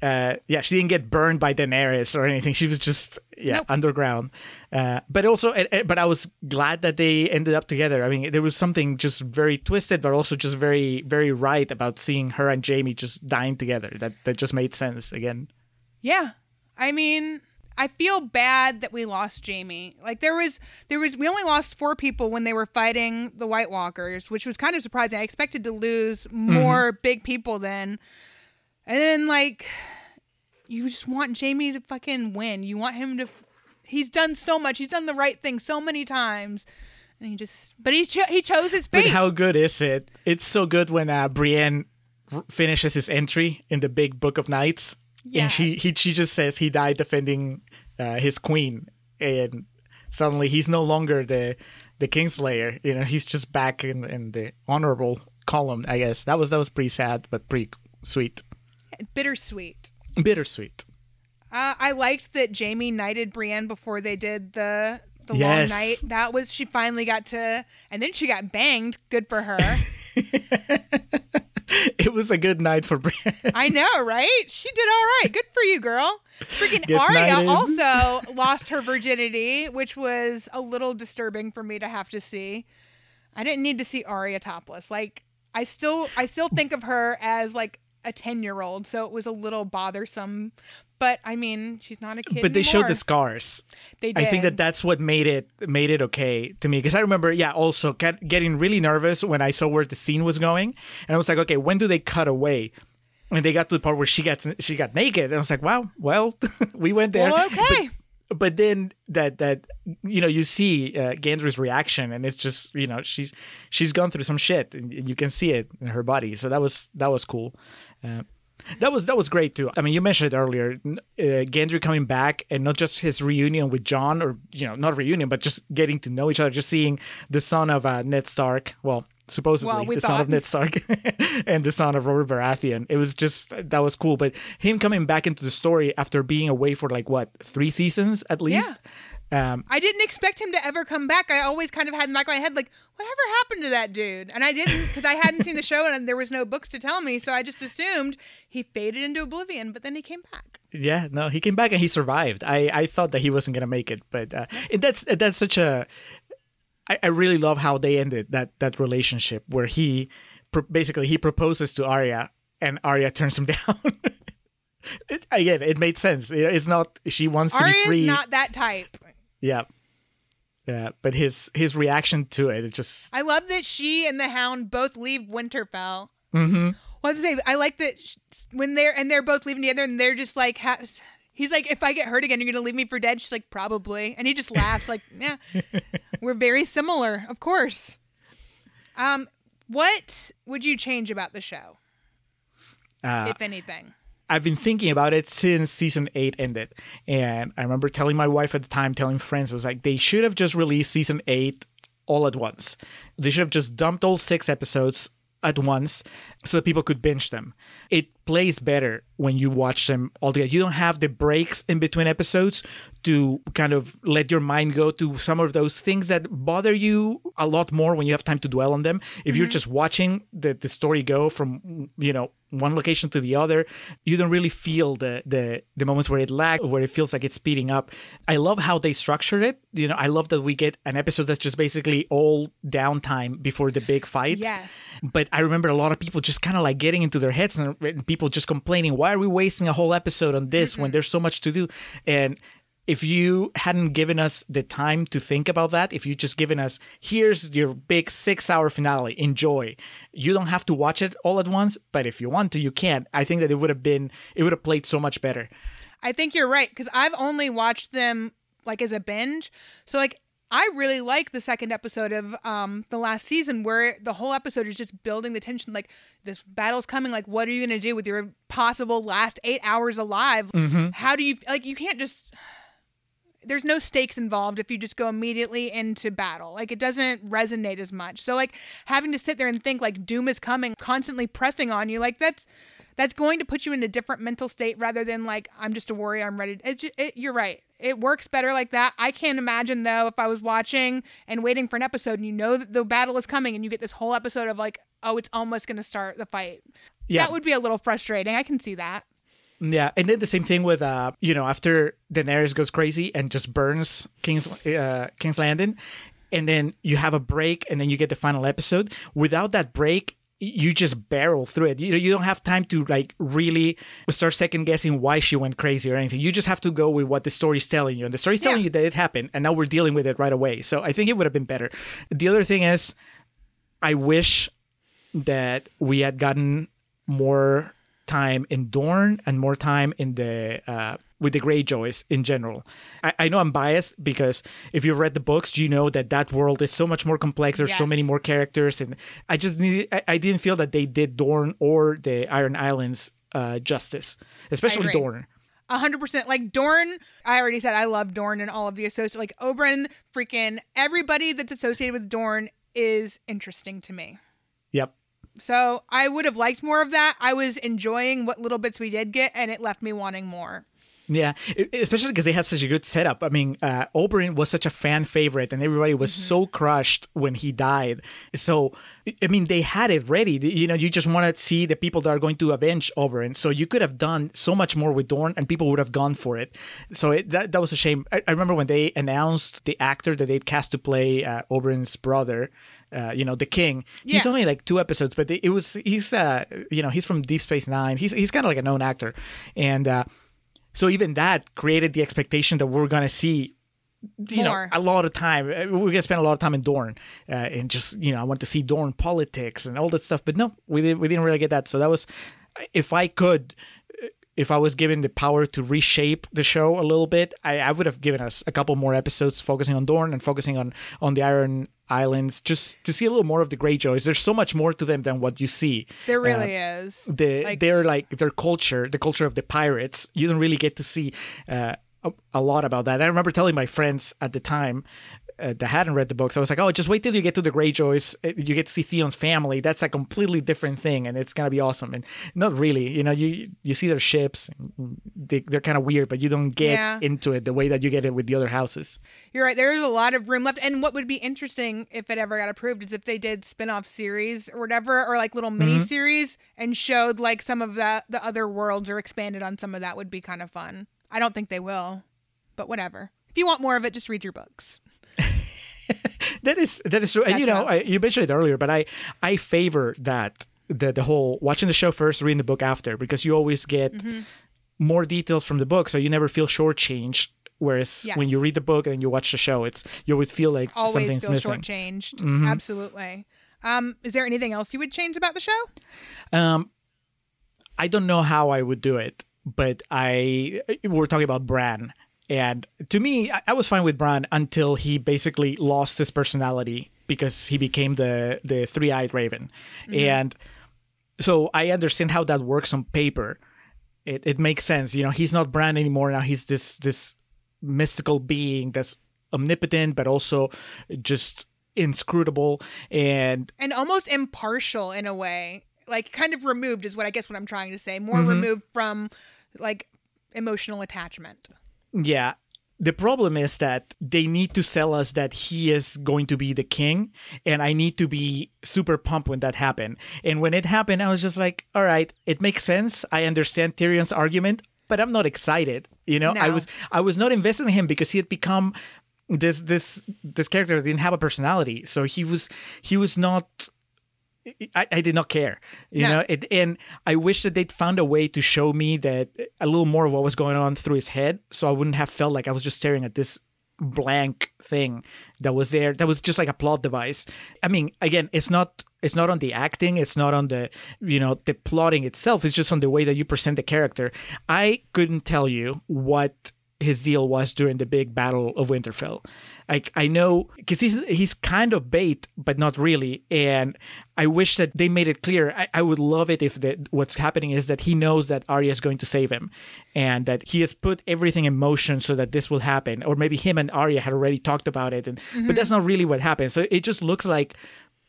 Uh, yeah, she didn't get burned by Daenerys or anything. She was just yeah Nope. underground. Uh, but also, but I was glad that they ended up together. I mean, there was something just very twisted, but also just very very right about seeing her and Jaime just dying together. That that just made sense again. Yeah. I mean, I feel bad that we lost Jaime. Like there was there was we only lost four people when they were fighting the White Walkers, which was kind of surprising. I expected to lose more big people then. And then like you just want Jaime to fucking win. You want him to He's done so much. He's done the right thing so many times. And he just but he cho- he chose his But fate. how good is it? It's so good when uh, Brienne r- finishes his entry in the big book of knights, and she he she just says he died defending uh, his queen, and suddenly he's no longer the the kingslayer. You know, he's just back in in the honorable column. I guess that was that was pretty sad, but pretty sweet, bittersweet. bittersweet. Uh, I liked that Jaime knighted Brienne before they did the the Yes. long night. That was she finally got to, and then she got banged. Good for her. <laughs> <laughs> It was a good night for Brienne. <laughs> I know, right? She did all right. Good for you, girl. Freaking Gets Arya knighted. also <laughs> lost her virginity, which was a little disturbing for me to have to see. I didn't need to see Arya topless. Like I still, I still think of her as like a ten year old, so it was a little bothersome. But I mean, she's not a kid. but they showed the scars. They did. I think that that's what made it made it okay to me because I remember, yeah, also get, getting really nervous when I saw where the scene was going, and I was like, okay, when do they cut away? And they got to the part where she gets she got naked, and I was like, wow, well, <laughs> we went there. Well, okay. but then that that you know you see uh, reaction and it's just you know she's she's gone through some shit and you can see it in her body so that was that was cool uh, that was that was great too I mean you mentioned it earlier uh, Gendry coming back and not just his reunion with Jon or you know not reunion but just getting to know each other just seeing the son of uh, Ned Stark well supposedly Well, we the son of thought. Ned Stark <laughs> and the son of Robert Baratheon. It was just that was cool. But him coming back into the story after being away for like what three seasons at least. Um, I didn't expect him to ever come back. I always kind of had in the back of my head, like, whatever happened to that dude? And I didn't because I hadn't seen the show and there was no books to tell me. So I just assumed he faded into oblivion, but then he came back. yeah, no, he came back and he survived. I, I thought that he wasn't gonna make it, but uh, that's that's such a. I, I really love how they ended that that relationship where he basically he proposes to Arya and Arya turns him <laughs> down. it, again, it made sense. It- It's not she wants to be Arya's free. not that type. Yeah. Yeah, but his his reaction to it, it just I love that she and the Hound both leave Winterfell. Mm-hmm. What's to say? I like that sh- when they're and they're both leaving together, and they're just like, ha- he's like, if I get hurt again, you're gonna leave me for dead. She's like, probably, and he just laughs like, <laughs> yeah, <laughs> we're very similar, of course. Um, what would you change about the show, uh, if anything? I've been thinking about it since season eight ended, and I remember telling my wife at the time, telling friends, was like they should have just released season eight all at once. They should have just dumped all six episodes at once so that people could binge them. It plays better when you watch them all together. You don't have the breaks in between episodes to kind of let your mind go to some of those things that bother you a lot more when you have time to dwell on them. If you're mm-hmm. just watching the, the story go from, you know, one location to the other, you don't really feel the the the moments where it lags, where it feels like it's speeding up. I love how they structured it. You know, I love that we get an episode that's just basically all downtime before the big fight. Yes. But I remember a lot of people just kind of like getting into their heads and, and people just complaining, why are we wasting a whole episode on this when mm-hmm. there's so much to do? And if you hadn't given us the time to think about that, if you just given us, here's your big six hour finale, enjoy. You don't have to watch it all at once, but if you want to, you can. I think that it would have been, it would have played so much better. I think you're right because I've only watched them like as a binge. So like I really like the second episode of um the last season where the whole episode is just building the tension like this battle's coming like what are you going to do with your possible last 8 hours alive? How do you like you can't just <sighs> there's no stakes involved if you just go immediately into battle. Like it doesn't resonate as much. So like having to sit there and think like doom is coming, constantly pressing on you, like that's that's going to put you in a different mental state rather than like I'm just a warrior, I'm ready. It's ju- it, you're right. It works better like that. I can't imagine though if I was watching and waiting for an episode and you know that the battle is coming and you get this whole episode of like oh it's almost going to start the fight. Yeah. That would be a little frustrating. I can see that. Yeah, and then the same thing with uh, you know, after Daenerys goes crazy and just burns King's uh, King's Landing, and then you have a break, and then you get the final episode. Without that break, you just barrel through it. You you don't have time to like really start second guessing why she went crazy or anything. You just have to go with what the story's telling you, and the story's telling Yeah. you that it happened, and now we're dealing with it right away. So I think it would have been better. The other thing is, I wish that we had gotten more time in Dorne and more time in the uh, with the Greyjoys in general. I, I know I'm biased because if you've read the books, you know that that world is so much more complex. There's so many more characters, and I just need, I, I didn't feel that they did Dorne or the Iron Islands uh, justice, especially agree. Dorne. A hundred percent. Like Dorne, I already said I love Dorne and all of the associated. Like Oberyn, freaking everybody that's associated with Dorne is interesting to me. Yep. So I would have liked more of that. I was enjoying what little bits we did get, and it left me wanting more. Yeah, especially because they had such a good setup. I mean, uh, Oberyn was such a fan favorite, and everybody was so crushed when he died. So, I mean, they had it ready. You know, you just want to see the people that are going to avenge Oberyn. So you could have done so much more with Dorne, and people would have gone for it. So it, that that was a shame. I, I remember when they announced the actor that they'd cast to play uh, Oberyn's brother. Uh, you know the king. Yeah. He's only like two episodes, but it was he's uh you know he's from Deep Space Nine. He's he's kind of like a known actor, and uh, so even that created the expectation that we're gonna see, you More. know, a lot of time. uh, We're gonna spend a lot of time in Dorne, uh, and just you know, I want to see Dorne politics and all that stuff. But no, we didn't. We didn't really get that. So that was, if I could, uh, if I was given the power to reshape the show a little bit, I, I would have given us a couple more episodes focusing on Dorne and focusing on on the Iron Islands, just to see a little more of the Greyjoys. There's so much more to them than what you see. There really uh, is. The like, they're like their culture, the culture of the pirates. You don't really get to see. Uh, a, a lot about that. I remember telling my friends at the time uh, that hadn't read the books, I was like, oh, just wait till you get to the Greyjoys. Uh, you get to see Theon's family. That's a completely different thing, and it's gonna be awesome. And not really, you know, you you see their ships. They, are kind of weird, but you don't get yeah. into it the way that you get it with the other houses. You're right. There's a lot of room left. And what would be interesting if it ever got approved is if they did spin-off series or whatever, or like little mini mm-hmm. series, and showed like some of the the other worlds or expanded on some of that would be kind of fun. I don't think they will, but whatever. If you want more of it, just read your books. <laughs> that is that is true. That's and you know, I, you mentioned it earlier, but I I favor that the the whole watching the show first, reading the book after, because you always get mm-hmm. more details from the book, so you never feel shortchanged. Whereas yes. when you read the book and you watch the show, it's you always feel like always something's feel missing. shortchanged. Mm-hmm. Absolutely. Um, is there anything else you would change about the show? Um, I don't know how I would do it, but I we're talking about Bran and to me, I was fine with Bran until he basically lost his personality because he became the the three eyed raven, mm-hmm. and so I understand how that works on paper. It it makes sense, you know. He's not Bran anymore now. He's this this mystical being that's omnipotent, but also just inscrutable and and almost impartial in a way. Like kind of removed is what I guess what I'm trying to say. More mm-hmm. removed from like emotional attachment. Yeah. The problem is that they need to sell us that he is going to be the king, and I need to be super pumped when that happened. And when it happened, I was just like, all right, it makes sense. I understand Tyrion's argument, but I'm not excited. You know, no. I was I was not invested in him because he had become this this this character didn't have a personality. So he was he was not I, I did not care, you no. know. It, and I wish that they'd found a way to show me that a little more of what was going on through his head, so I wouldn't have felt like I was just staring at this blank thing that was there. That was just like a plot device. I mean, again, it's not it's not on the acting, it's not on the you know the plotting itself. It's just on the way that you present the character. I couldn't tell you what his deal was during the big battle of Winterfell. Like I know because he's he's kind of bait, but not really. And I wish that they made it clear. I, I would love it if that what's happening is that he knows that Arya is going to save him, and that he has put everything in motion so that this will happen. Or maybe him and Arya had already talked about it, and mm-hmm. but that's not really what happened. So it just looks like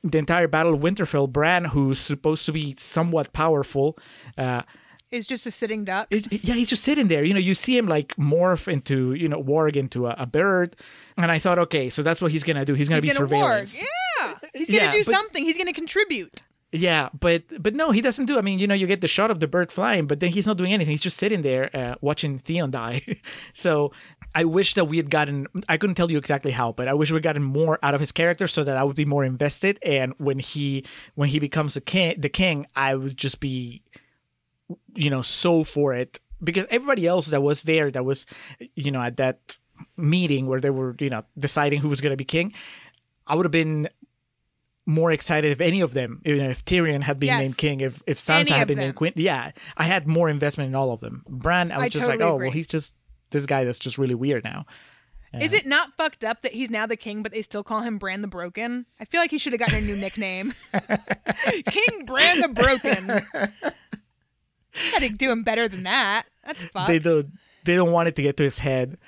the entire Battle of Winterfell, Bran, who's supposed to be somewhat powerful. Uh, is just a sitting duck. It, yeah, he's just sitting there. You know, you see him like morph into, you know, warg into a, a bird. And I thought, okay, so that's what he's going to do. He's going to be gonna surveillance. Warg. Yeah. He's going to yeah, do but, something. He's going to contribute. Yeah, but but no, he doesn't do. I mean, you know, you get the shot of the bird flying, but then he's not doing anything. He's just sitting there uh, watching Theon die. <laughs> so I wish that we had gotten. I couldn't tell you exactly how, but I wish we had gotten more out of his character so that I would be more invested. And when he when he becomes a king, the king, I would just be you know so for it because everybody else that was there that was you know at that meeting where they were you know deciding who was going to be king i would have been more excited if any of them you know if tyrion had been yes. named king if if sansa had been named queen yeah i had more investment in all of them bran i was I just totally like oh agree. well he's just this guy that's just really weird now is it not fucked up that he's now the king, but they still call him Bran the Broken? I feel like he should have gotten a new nickname. <laughs> king Bran the Broken. <laughs> Gotta do him better than that. That's <laughs> fucked. They don't. They don't want it to get to his head.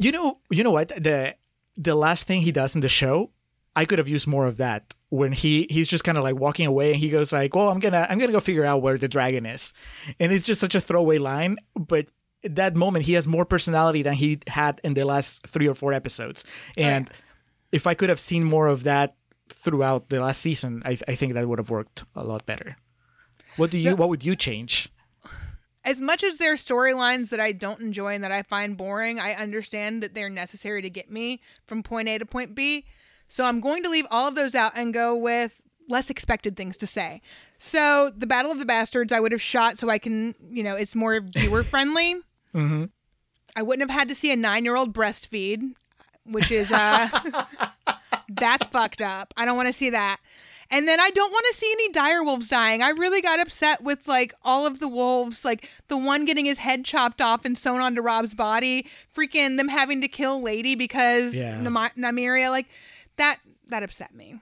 You know. You know what? The the last thing he does in the show, I could have used more of that. When he he's just kind of like walking away and he goes like, "Well, I'm gonna I'm gonna go figure out where the dragon is," and it's just such a throwaway line, but that moment he has more personality than he had in the last three or four episodes oh, and right. if i could have seen more of that throughout the last season i, I think that would have worked a lot better what do you no. what would you change as much as there are storylines that I don't enjoy and that I find boring, I understand that they're necessary to get me from point A to point B. So I'm going to leave all of those out and go with less expected things to say. So the Battle of the Bastards I would have shot so I can, you know, it's more viewer friendly. <laughs> mm-hmm. I wouldn't have had to see a nine year old breastfeed, which is uh <laughs> that's fucked up. I don't want to see that. And then I don't want to see any dire wolves dying. I really got upset with like all of the wolves, like the one getting his head chopped off and sewn onto Robb's body, freaking them having to kill Lady because Yeah. Nam- Nymeria, like that that upset me.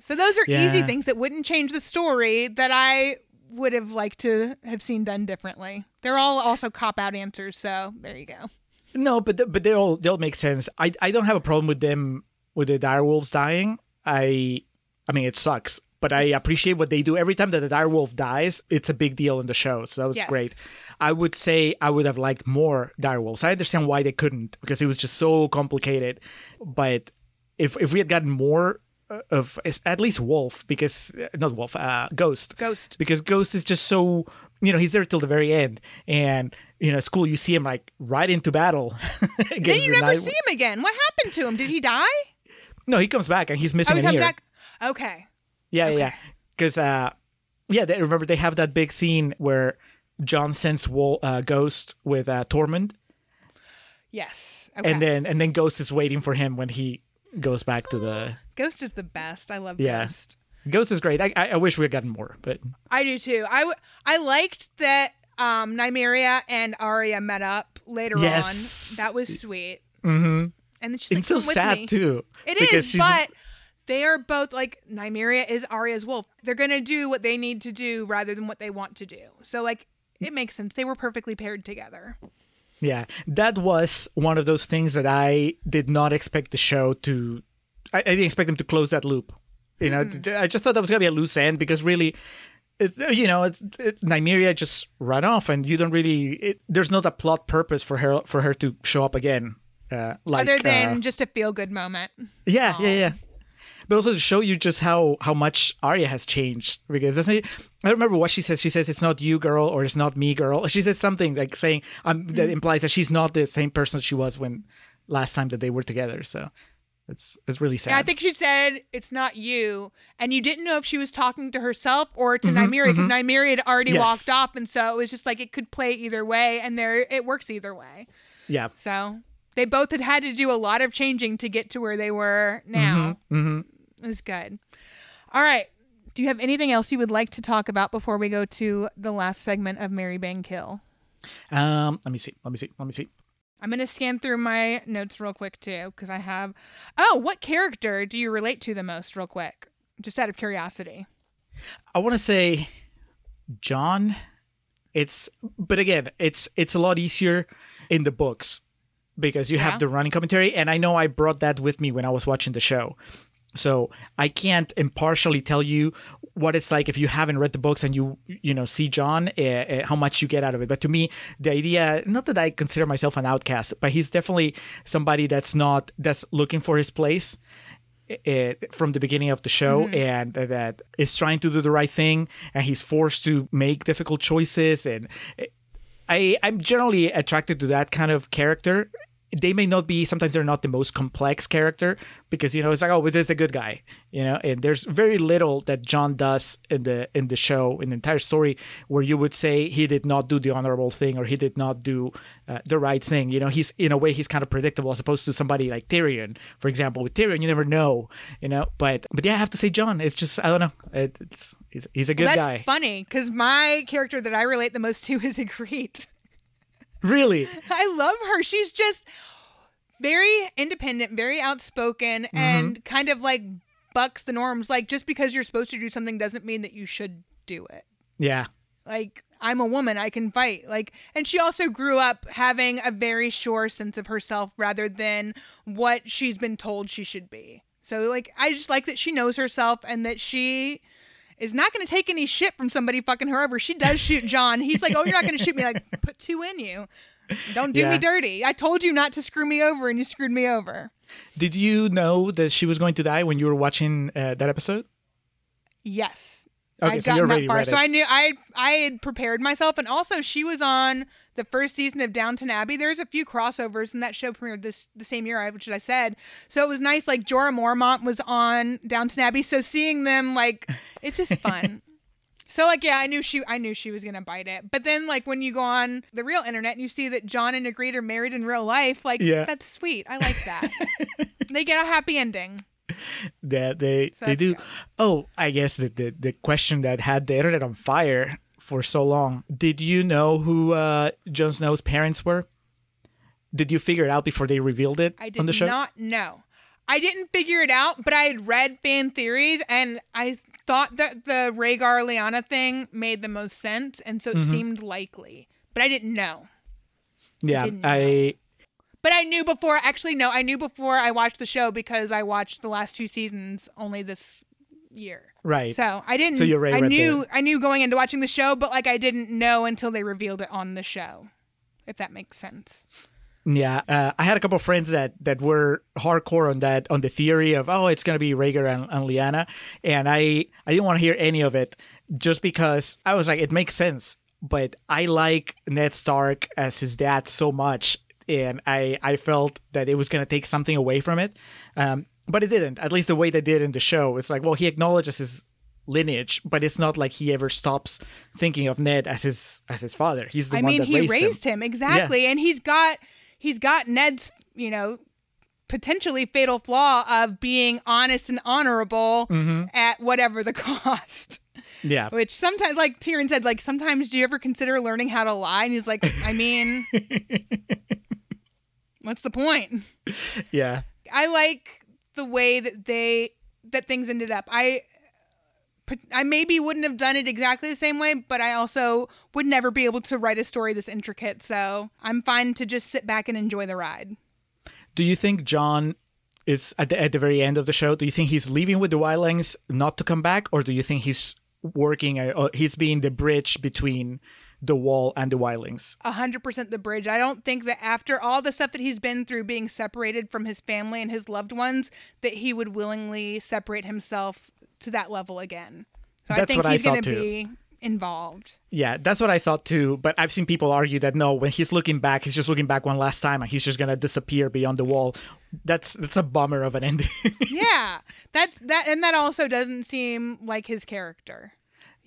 So those are easy things that wouldn't change the story that I would have liked to have seen done differently. They're all also cop out answers, so there you go. No, but th- but they all they all make sense. I I don't have a problem with them with the direwolves dying. I I mean it sucks, but I appreciate what they do. Every time that the direwolf dies, it's a big deal in the show. So that was Yes. great. I would say I would have liked more direwolves. I understand why they couldn't because it was just so complicated. But if if we had gotten more uh, of at least Wolf because uh, not Wolf, uh, Ghost, Ghost. because Ghost is just so you know he's there till the very end, and you know, school you see him like right into battle. <laughs> Then you the never Night- see him again. What happened to him? Did he die? No, he comes back and he's Oh, missing he an comes ear. back. Okay. Yeah, yeah, because uh, yeah, they, remember they have that big scene where Jon sends Wol- uh, Ghost with uh, Tormund, Yes. Okay. and then and then Ghost is waiting for him when he goes back to the. Ghost is the best. I love Yeah. Ghost. Ghost is great. I, I, I wish we had gotten more, but I do too. I, w- I liked that um, Nymeria and Arya met up later Yes. on. That was sweet. Mm-hmm. And then she's like, it's so "Come with sad me." too. It because is, she's- but they are both like Nymeria is Arya's wolf. They're gonna do what they need to do rather than what they want to do. So like it makes sense. They were perfectly paired together. Yeah, that was one of those things that I did not expect the show to. I, I didn't expect them to close that loop. You know, I just thought that was gonna be a loose end because really, it's you know, it's, it's Nymeria just ran off, and you don't really. It, there's not a plot purpose for her for her to show up again. Uh, like Other than uh, just a feel good moment. yeah, yeah, yeah. But also to show you just how how much Arya has changed because doesn't it, I remember what she says. She says it's not you, girl, or it's not me, girl. She says something like saying um, that implies that she's not the same person she was when last time that they were together. So it's it's really sad. Yeah, I think she said it's not you, and you didn't know if she was talking to herself or to Nymeria because Nymeria had already Yes. walked off, and so it was just like it could play either way, and there it works either way. yeah. So they both had had to do a lot of changing to get to where they were now. hmm It was good. All right. Do you have anything else you would like to talk about before we go to the last segment of Marry Bang Kill? Um. Let me see. Let me see. Let me see. I'm going to scan through my notes real quick too because I have. Oh, what character do you relate to the most, real quick? Just out of curiosity. I want to say Jon. It's but again, it's it's a lot easier in the books because you Yeah. have the running commentary, and I know I brought that with me when I was watching the show. So I can't impartially tell you what it's like if you haven't read the books and you you know see Jon, uh, uh, how much you get out of it. But to me, the idea not that I consider myself an outcast, but he's definitely somebody that's not that's looking for his place uh, from the beginning of the show and that is trying to do the right thing and he's forced to make difficult choices and I I'm generally attracted to that kind of character. They may not be sometimes they're not the most complex character because you know it's like oh this is a good guy you know? And there's very little that Jon does in the in the show in the entire story where you would say he did not do the honorable thing or he did not do uh, the right thing. You know he's in a way he's kind of predictable as opposed to somebody like Tyrion for example. With Tyrion you never know you know? But but yeah I have to say Jon it's just I don't know. It, it's he's, he's a good Well, that's guy. funny because my character that I relate the most to is a Ygritte. <laughs> really <laughs> I love her. She's just very independent, very outspoken, Mm-hmm. and kind of like bucks the norms. Like, just because you're supposed to do something doesn't mean that you should do it. yeah Like, I'm a woman, I can fight. Like, and she also grew up having a very sure sense of herself rather than what she's been told she should be. So, like, I just like that she knows herself and that she is not going to take any shit from somebody fucking her over. She does shoot Jon. He's like, "Oh, you're not going to shoot me." Like, <laughs> put two in you. Don't do Yeah. me dirty. I told you not to screw me over, and you screwed me over. Did you know that she was going to die when you were watching uh, that episode? Yes. Okay, I'd so gotten that far. So. I knew I I had prepared myself, and also she was on the first season of Downton Abbey. There's a few crossovers, and that show premiered this the same year, I- which I said. So it was nice. Like Jorah Mormont was on Downton Abbey, so seeing them like it's just <laughs> fun. So like yeah, I knew she I knew she was gonna bite it. But then like when you go on the real internet and you see that Jon and Ygritte are married in real life, like Yeah. that's sweet. I like that. <laughs> they get a happy ending. that they So they do. good. Oh, I guess the, the the question that had the internet on fire for so long. Did you know who uh, Jon Snow's parents were? Did you figure it out before they revealed it I on the did show? not know. I didn't figure it out, but I had read fan theories and I thought that the Rhaegar Lyanna thing made the most sense, and so it Mm-hmm. seemed likely. But I didn't know. yeah, didn't I But I knew before. Actually, no, I knew before I watched the show because I watched the last two seasons only this year. Right. So I didn't. So you already I knew. I knew going into watching the show, but like I didn't know until they revealed it on the show. If that makes sense. Yeah, uh, I had a couple of friends that that were hardcore on that on the theory of oh it's gonna be Rhaegar and, and Lyanna, and I I didn't want to hear any of it just because I was like it makes sense, but I like Ned Stark as his dad so much, and I I felt that it was gonna take something away from it, um, but it didn't. At least the way they did in the show, it's like well he acknowledges his lineage, but it's not like he ever stops thinking of Ned as his as his father. He's the I one mean, that he raised, raised, him. him. exactly, and he's got he's got Ned's you know potentially fatal flaw of being honest and honorable Mm-hmm. at whatever the <laughs> cost. Yeah, Which sometimes, like Tyrion said, like sometimes do you ever consider learning how to lie? And he's like, I mean, <laughs> what's the point? yeah. I like the way that they that things ended up. I I maybe wouldn't have done it exactly the same way, but I also would never be able to write a story this intricate. So I'm fine to just sit back and enjoy the ride. Do you think Jon is at the, at the very end of the show? Do you think he's leaving with the Wildlings not to come back, or do you think he's working? Uh, uh, he's being the bridge between the Wall and the Wildlings. A hundred percent the bridge. I don't think that after all the stuff that he's been through, being separated from his family and his loved ones, that he would willingly separate himself to that level again. So I That's think what I he's going to be involved. Yeah, that's what I thought too. But I've seen people argue that no, when he's looking back, he's just looking back one last time, and he's just gonna disappear beyond the wall. That's that's a bummer of an ending. <laughs> yeah, that's that, and that also doesn't seem like his character.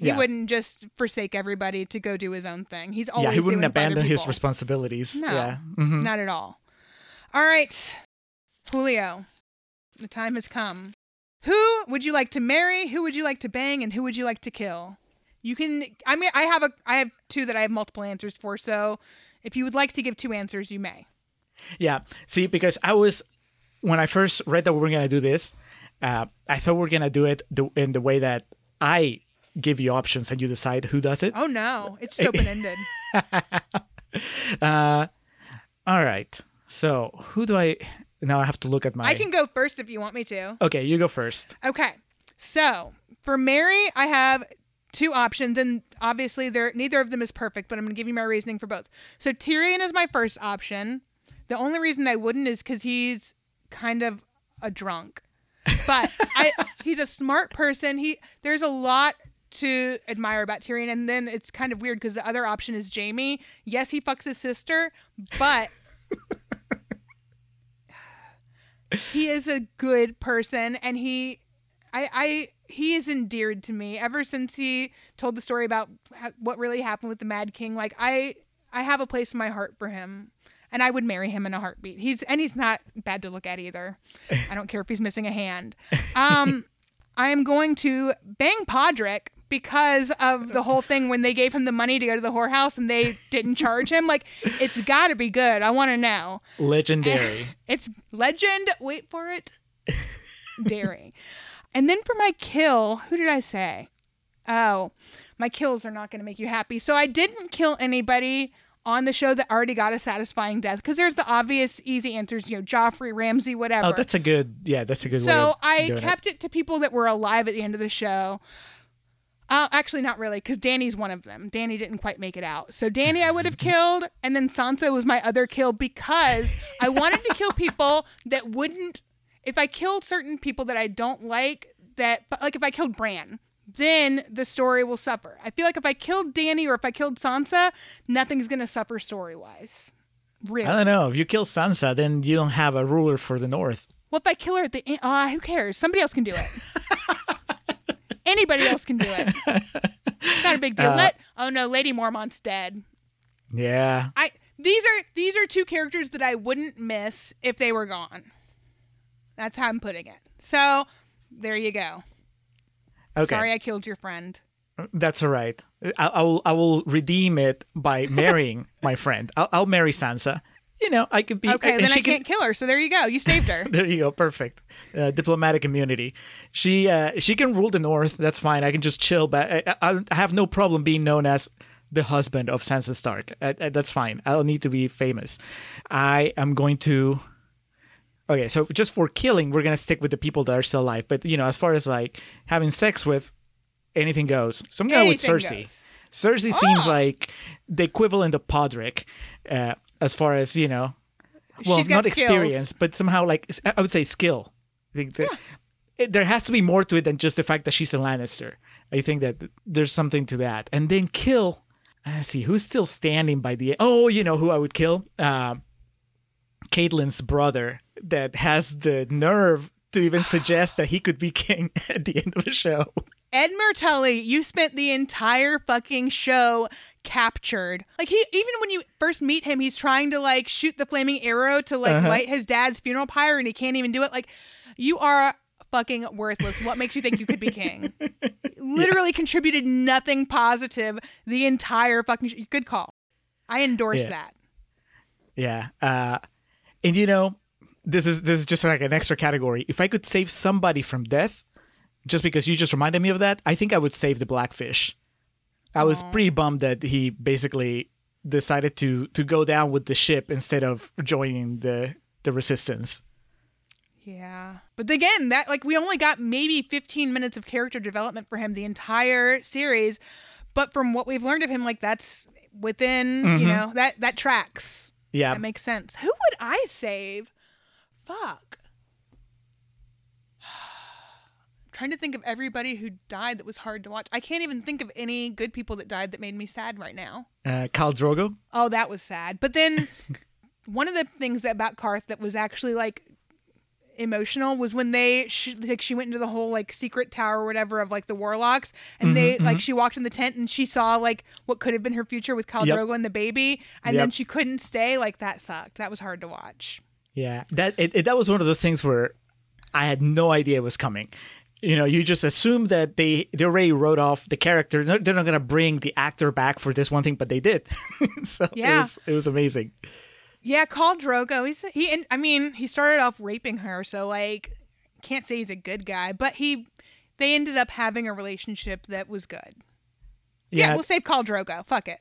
He Yeah. wouldn't just forsake everybody to go do his own thing. He's always yeah, he wouldn't abandon his responsibilities. No, Yeah. Mhm. not at all. All right, Julio, the time has come. Who would you like to marry? Who would you like to bang? And who would you like to kill? You can. I mean, I have a. I have two that I have multiple answers for. So, if you would like to give two answers, you may. Yeah. See, because I was when I first read that we were gonna do this, uh, I thought we are gonna do it the, in the way that I give you options and you decide who does it. Oh no, it's open ended. <laughs> Uh, all right. So who do I now? I have to look at my. I can go first if you want me to. Okay, you go first. Okay. So for marry, I have two options, and obviously they're neither of them is perfect, but I'm gonna give you my reasoning for both. So Tyrion is my first option. The only reason I wouldn't is because he's kind of a drunk. But I <laughs> he's a smart person. He there's a lot to admire about Tyrion, and then it's kind of weird because the other option is Jaime. Yes, he fucks his sister, but <sighs> he is a good person and he I I he is endeared to me ever since he told the story about ha- what really happened with the Mad King like I I have a place in my heart for him and I would marry him in a heartbeat. He's and he's not bad to look at either. I don't care if he's missing a hand. <laughs> Um I am going to bang Podrick because of the whole thing when they gave him the money to go to the whorehouse and they didn't charge him. Like, it's got to be good. I want to know. Legendary. <laughs> It's legend. Wait for it. Dairy. And then for my kill, who did I say? Oh, my kills are not going to make you happy. So I didn't kill anybody on the show that already got a satisfying death because there's the obvious easy answers, you know, Joffrey, Ramsay, whatever. oh, that's a good. Yeah, that's a good. So I kept it. to people that were alive at the end of the show. Uh, actually, not really, because Dany's one of them. Dany didn't quite make it out. So Dany, I would have <laughs> killed, and then Sansa was my other kill because I wanted to kill people that wouldn't. If I killed certain people that I don't like, that like if I killed Bran, then the story will suffer. I feel like if I killed Dany or if I killed Sansa, nothing's gonna suffer story wise. Really. I don't know. If you kill Sansa, then you don't have a ruler for the North. Well, if I kill her at the end, uh, who cares? Somebody else can do it. <laughs> Anybody else can do it. It's not a big <laughs> deal. Uh, Let oh no, Lady Mormont's dead. Yeah. I these are these are two characters that I wouldn't miss if they were gone. That's how I'm putting it. So there you go. Okay, Sorry I killed your friend. that's all right. I, I will I will redeem it by marrying my friend. I'll, I'll marry Sansa. You know, I could be Okay, and then she I can't kill her. So there you go. You saved her. <laughs> There you go, perfect. Uh, diplomatic immunity. She uh, she can rule the North. That's fine. I can just chill. But I, I, I have no problem being known as the husband of Sansa Stark. Uh, uh, that's fine. I don't need to be famous. I am going to. Okay, so just for killing, we're gonna stick with the people that are still alive. But you know, as far as like having sex with, anything goes. So I'm gonna go with Cersei. goes. Cersei seems Oh. like the equivalent of Podrick, uh, as far as you know. Well, not skills. experience, but somehow like I would say skill. I think that it, there has to be more to it than just the fact that she's a Lannister. I think that there's something to that. And then kill. Let's see who's still standing by the. Oh, you know who I would kill? Uh, Catelyn's brother that has the nerve to even suggest that he could be king <laughs> at the end of the show. Edmure Tully, you spent the entire fucking show captured. Like he even when you first meet him, he's trying to like shoot the flaming arrow to like Uh-huh. light his dad's funeral pyre and he can't even do it. Like you are fucking worthless. What makes you think you could be king? <laughs> Literally contributed nothing positive the entire fucking sh- good call. I endorse Yeah. that. Yeah. Uh, and you know, this is this is just like an extra category. If I could save somebody from death, just because you just reminded me of that, I think I would save the blackfish. I was pretty bummed that he basically decided to to go down with the ship instead of joining the the resistance. Yeah. But again, that like we only got maybe 15 minutes of character development for him the entire series, but from what we've learned of him like that's within, you mm-hmm. know, that that tracks. Yeah. That makes sense. Who would I save? Fuck. Trying to think of everybody who died that was hard to watch. I can't even think of any good people that died that made me sad right now. Uh, Khal Drogo. Oh, that was sad. But then <laughs> one of the things that about Qarth that was actually like emotional was when they she, like she went into the whole like secret tower or whatever of like the warlocks and they like she walked in the tent and she saw like what could have been her future with Khal Yep. Drogo and the baby and then she couldn't stay like that sucked. That was hard to watch. Yeah, that it, it, that was one of those things where I had no idea it was coming. You know, you just assume that they they already wrote off the character. They're not gonna bring the actor back for this one thing, but they did. <laughs> so it Yeah. was it was amazing. Yeah, Khal Drogo. He's he and I mean he started off raping her, so like can't say he's a good guy, but he they ended up having a relationship that was good. Yeah, Yeah, we'll save Khal Drogo. Fuck it.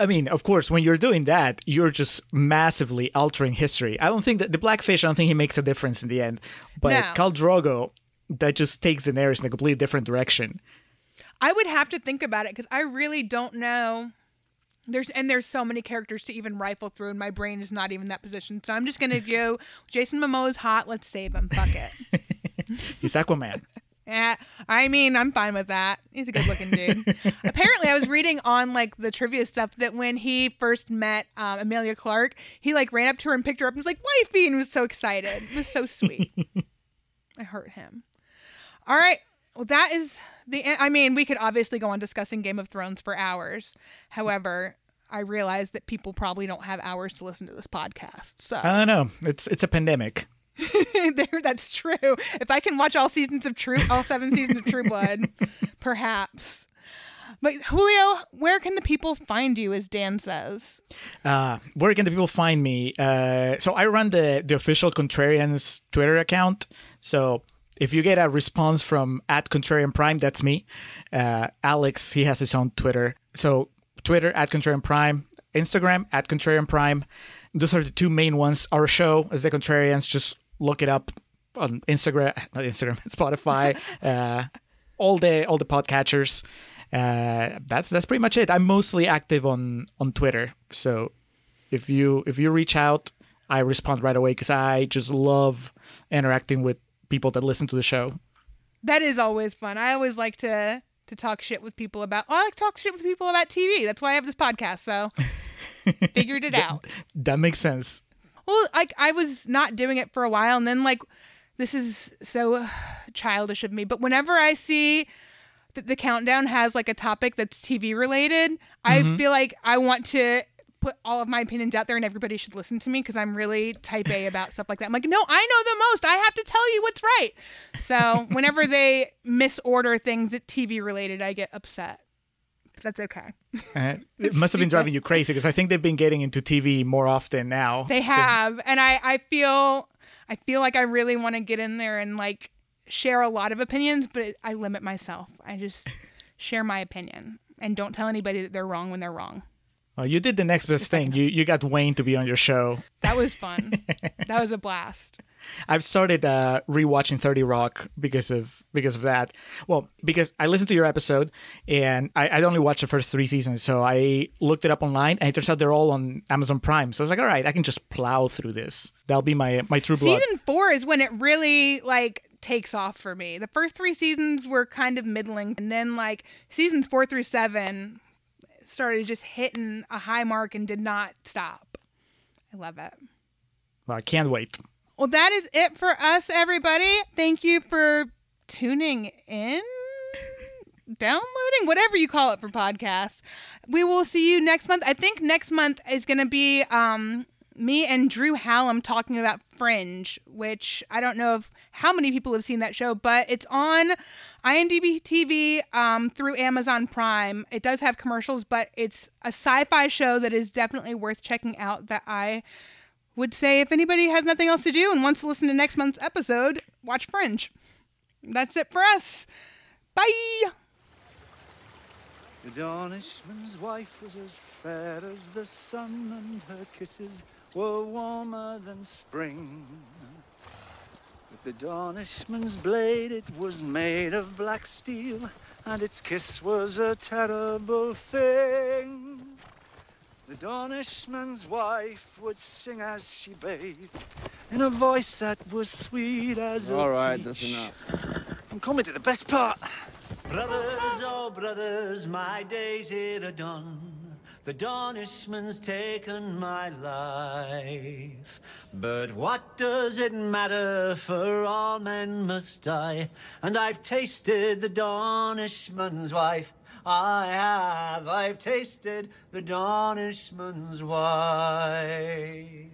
I mean, of course, when you're doing that, you're just massively altering history. I don't think that the Blackfish. I don't think he makes a difference in the end. But No. Khal Drogo, that just takes the narrative in a completely different direction. I would have to think about it because I really don't know. There's and there's so many characters to even rifle through, and my brain is not even that position. So I'm just gonna go. Jason Momoa's hot. Let's save him. Fuck it. <laughs> He's Aquaman. <laughs> Yeah, I mean, I'm fine with that. He's a good looking dude. Apparently, I was reading on like the trivia stuff that when he first met um, Emilia Clarke, he like ran up to her and picked her up and was like, "Wifey," and was so excited. It was so sweet. <laughs> I hurt him. All right. Well, that is the. I mean, we could obviously go on discussing Game of Thrones for hours. However, I realize that people probably don't have hours to listen to this podcast. So I don't know. It's it's a pandemic. <laughs> there, that's true. If I can watch all seasons of True, all seven seasons of True Blood, <laughs> perhaps. But Julio, where can the people find you? As Dan says, Uh, where can the people find me? Uh, so I run the the official Contrarians Twitter account. So if you get a response from at Contrarian Prime, that's me. Uh, Alex, he has his own Twitter. So Twitter at Contrarian Prime, Instagram at Contrarian Prime. Those are the two main ones. Our show is the Contrarians. Just look it up on Instagram, <laughs> not Instagram, <laughs> Spotify, uh, all the all the podcatchers. Uh, that's that's pretty much it. I'm mostly active on on Twitter, so if you if you reach out, I respond right away because I just love interacting with people that listen to the show. that is always fun. I always like to to talk shit with people about. Oh, I like to talk shit with people about TV. That's why I have this podcast. So <laughs> figured it out. That makes sense. Well, like I was not doing it for a while, and then like this is so childish of me, but whenever I see that the countdown has like a topic that's TV related, I mm-hmm. feel like I want to put all of my opinions out there and everybody should listen to me because I'm really type A about stuff like that. I'm like, no, I know the most. I have to tell you what's right. So <laughs> whenever they misorder things at TV related, I get upset. That's okay. Uh, <laughs> it must have been driving you crazy because I think they've been getting into TV more often now. They have, and I I feel I feel like I really want to get in there and like share a lot of opinions, but I limit myself. I just share my opinion and don't tell anybody that they're wrong when they're wrong. Well, you did the next best thing. You you got Wayne to be on your show. That was fun. <laughs> that was a blast. I've started uh, rewatching Thirty Rock because of because of that. Well, because I listened to your episode and I, I only watched the first three seasons, so I looked it up online, and it turns out they're all on Amazon Prime. So I was like, all right, I can just plow through this. That'll be my my true blood. Season four is when it really like takes off for me. The first three seasons were kind of middling, and then like seasons four through seven started just hitting a high mark and did not stop. I love it. Well, I can't wait. Well, that is it for us, everybody. Thank you for tuning in, downloading, whatever you call it for podcast. We will see you next month. I think next month is going to be um, me and Drew Hallam talking about Fringe, which I don't know if how many people have seen that show, but it's on IMDb TV um, through Amazon Prime. It does have commercials, but it's a sci-fi show that is definitely worth checking out. That I would say if anybody has nothing else to do and wants to listen to next month's episode, watch Fringe. That's it for us. Bye. The wife was as fair as the sun, and her kisses were warmer than spring. With the Dornishman's blade, it was made of black steel, and its kiss was a terrible thing. The Dornishman's wife would sing as she bathed, in a voice that was sweet as a All right, that's enough. I'm coming to the best part. Brothers, oh brothers, my days here are done. The Dornishman's taken my life. But what does it matter, for all men must die. And I've tasted the Dornishman's wife. I have, I've tasted the Dornishman's wife.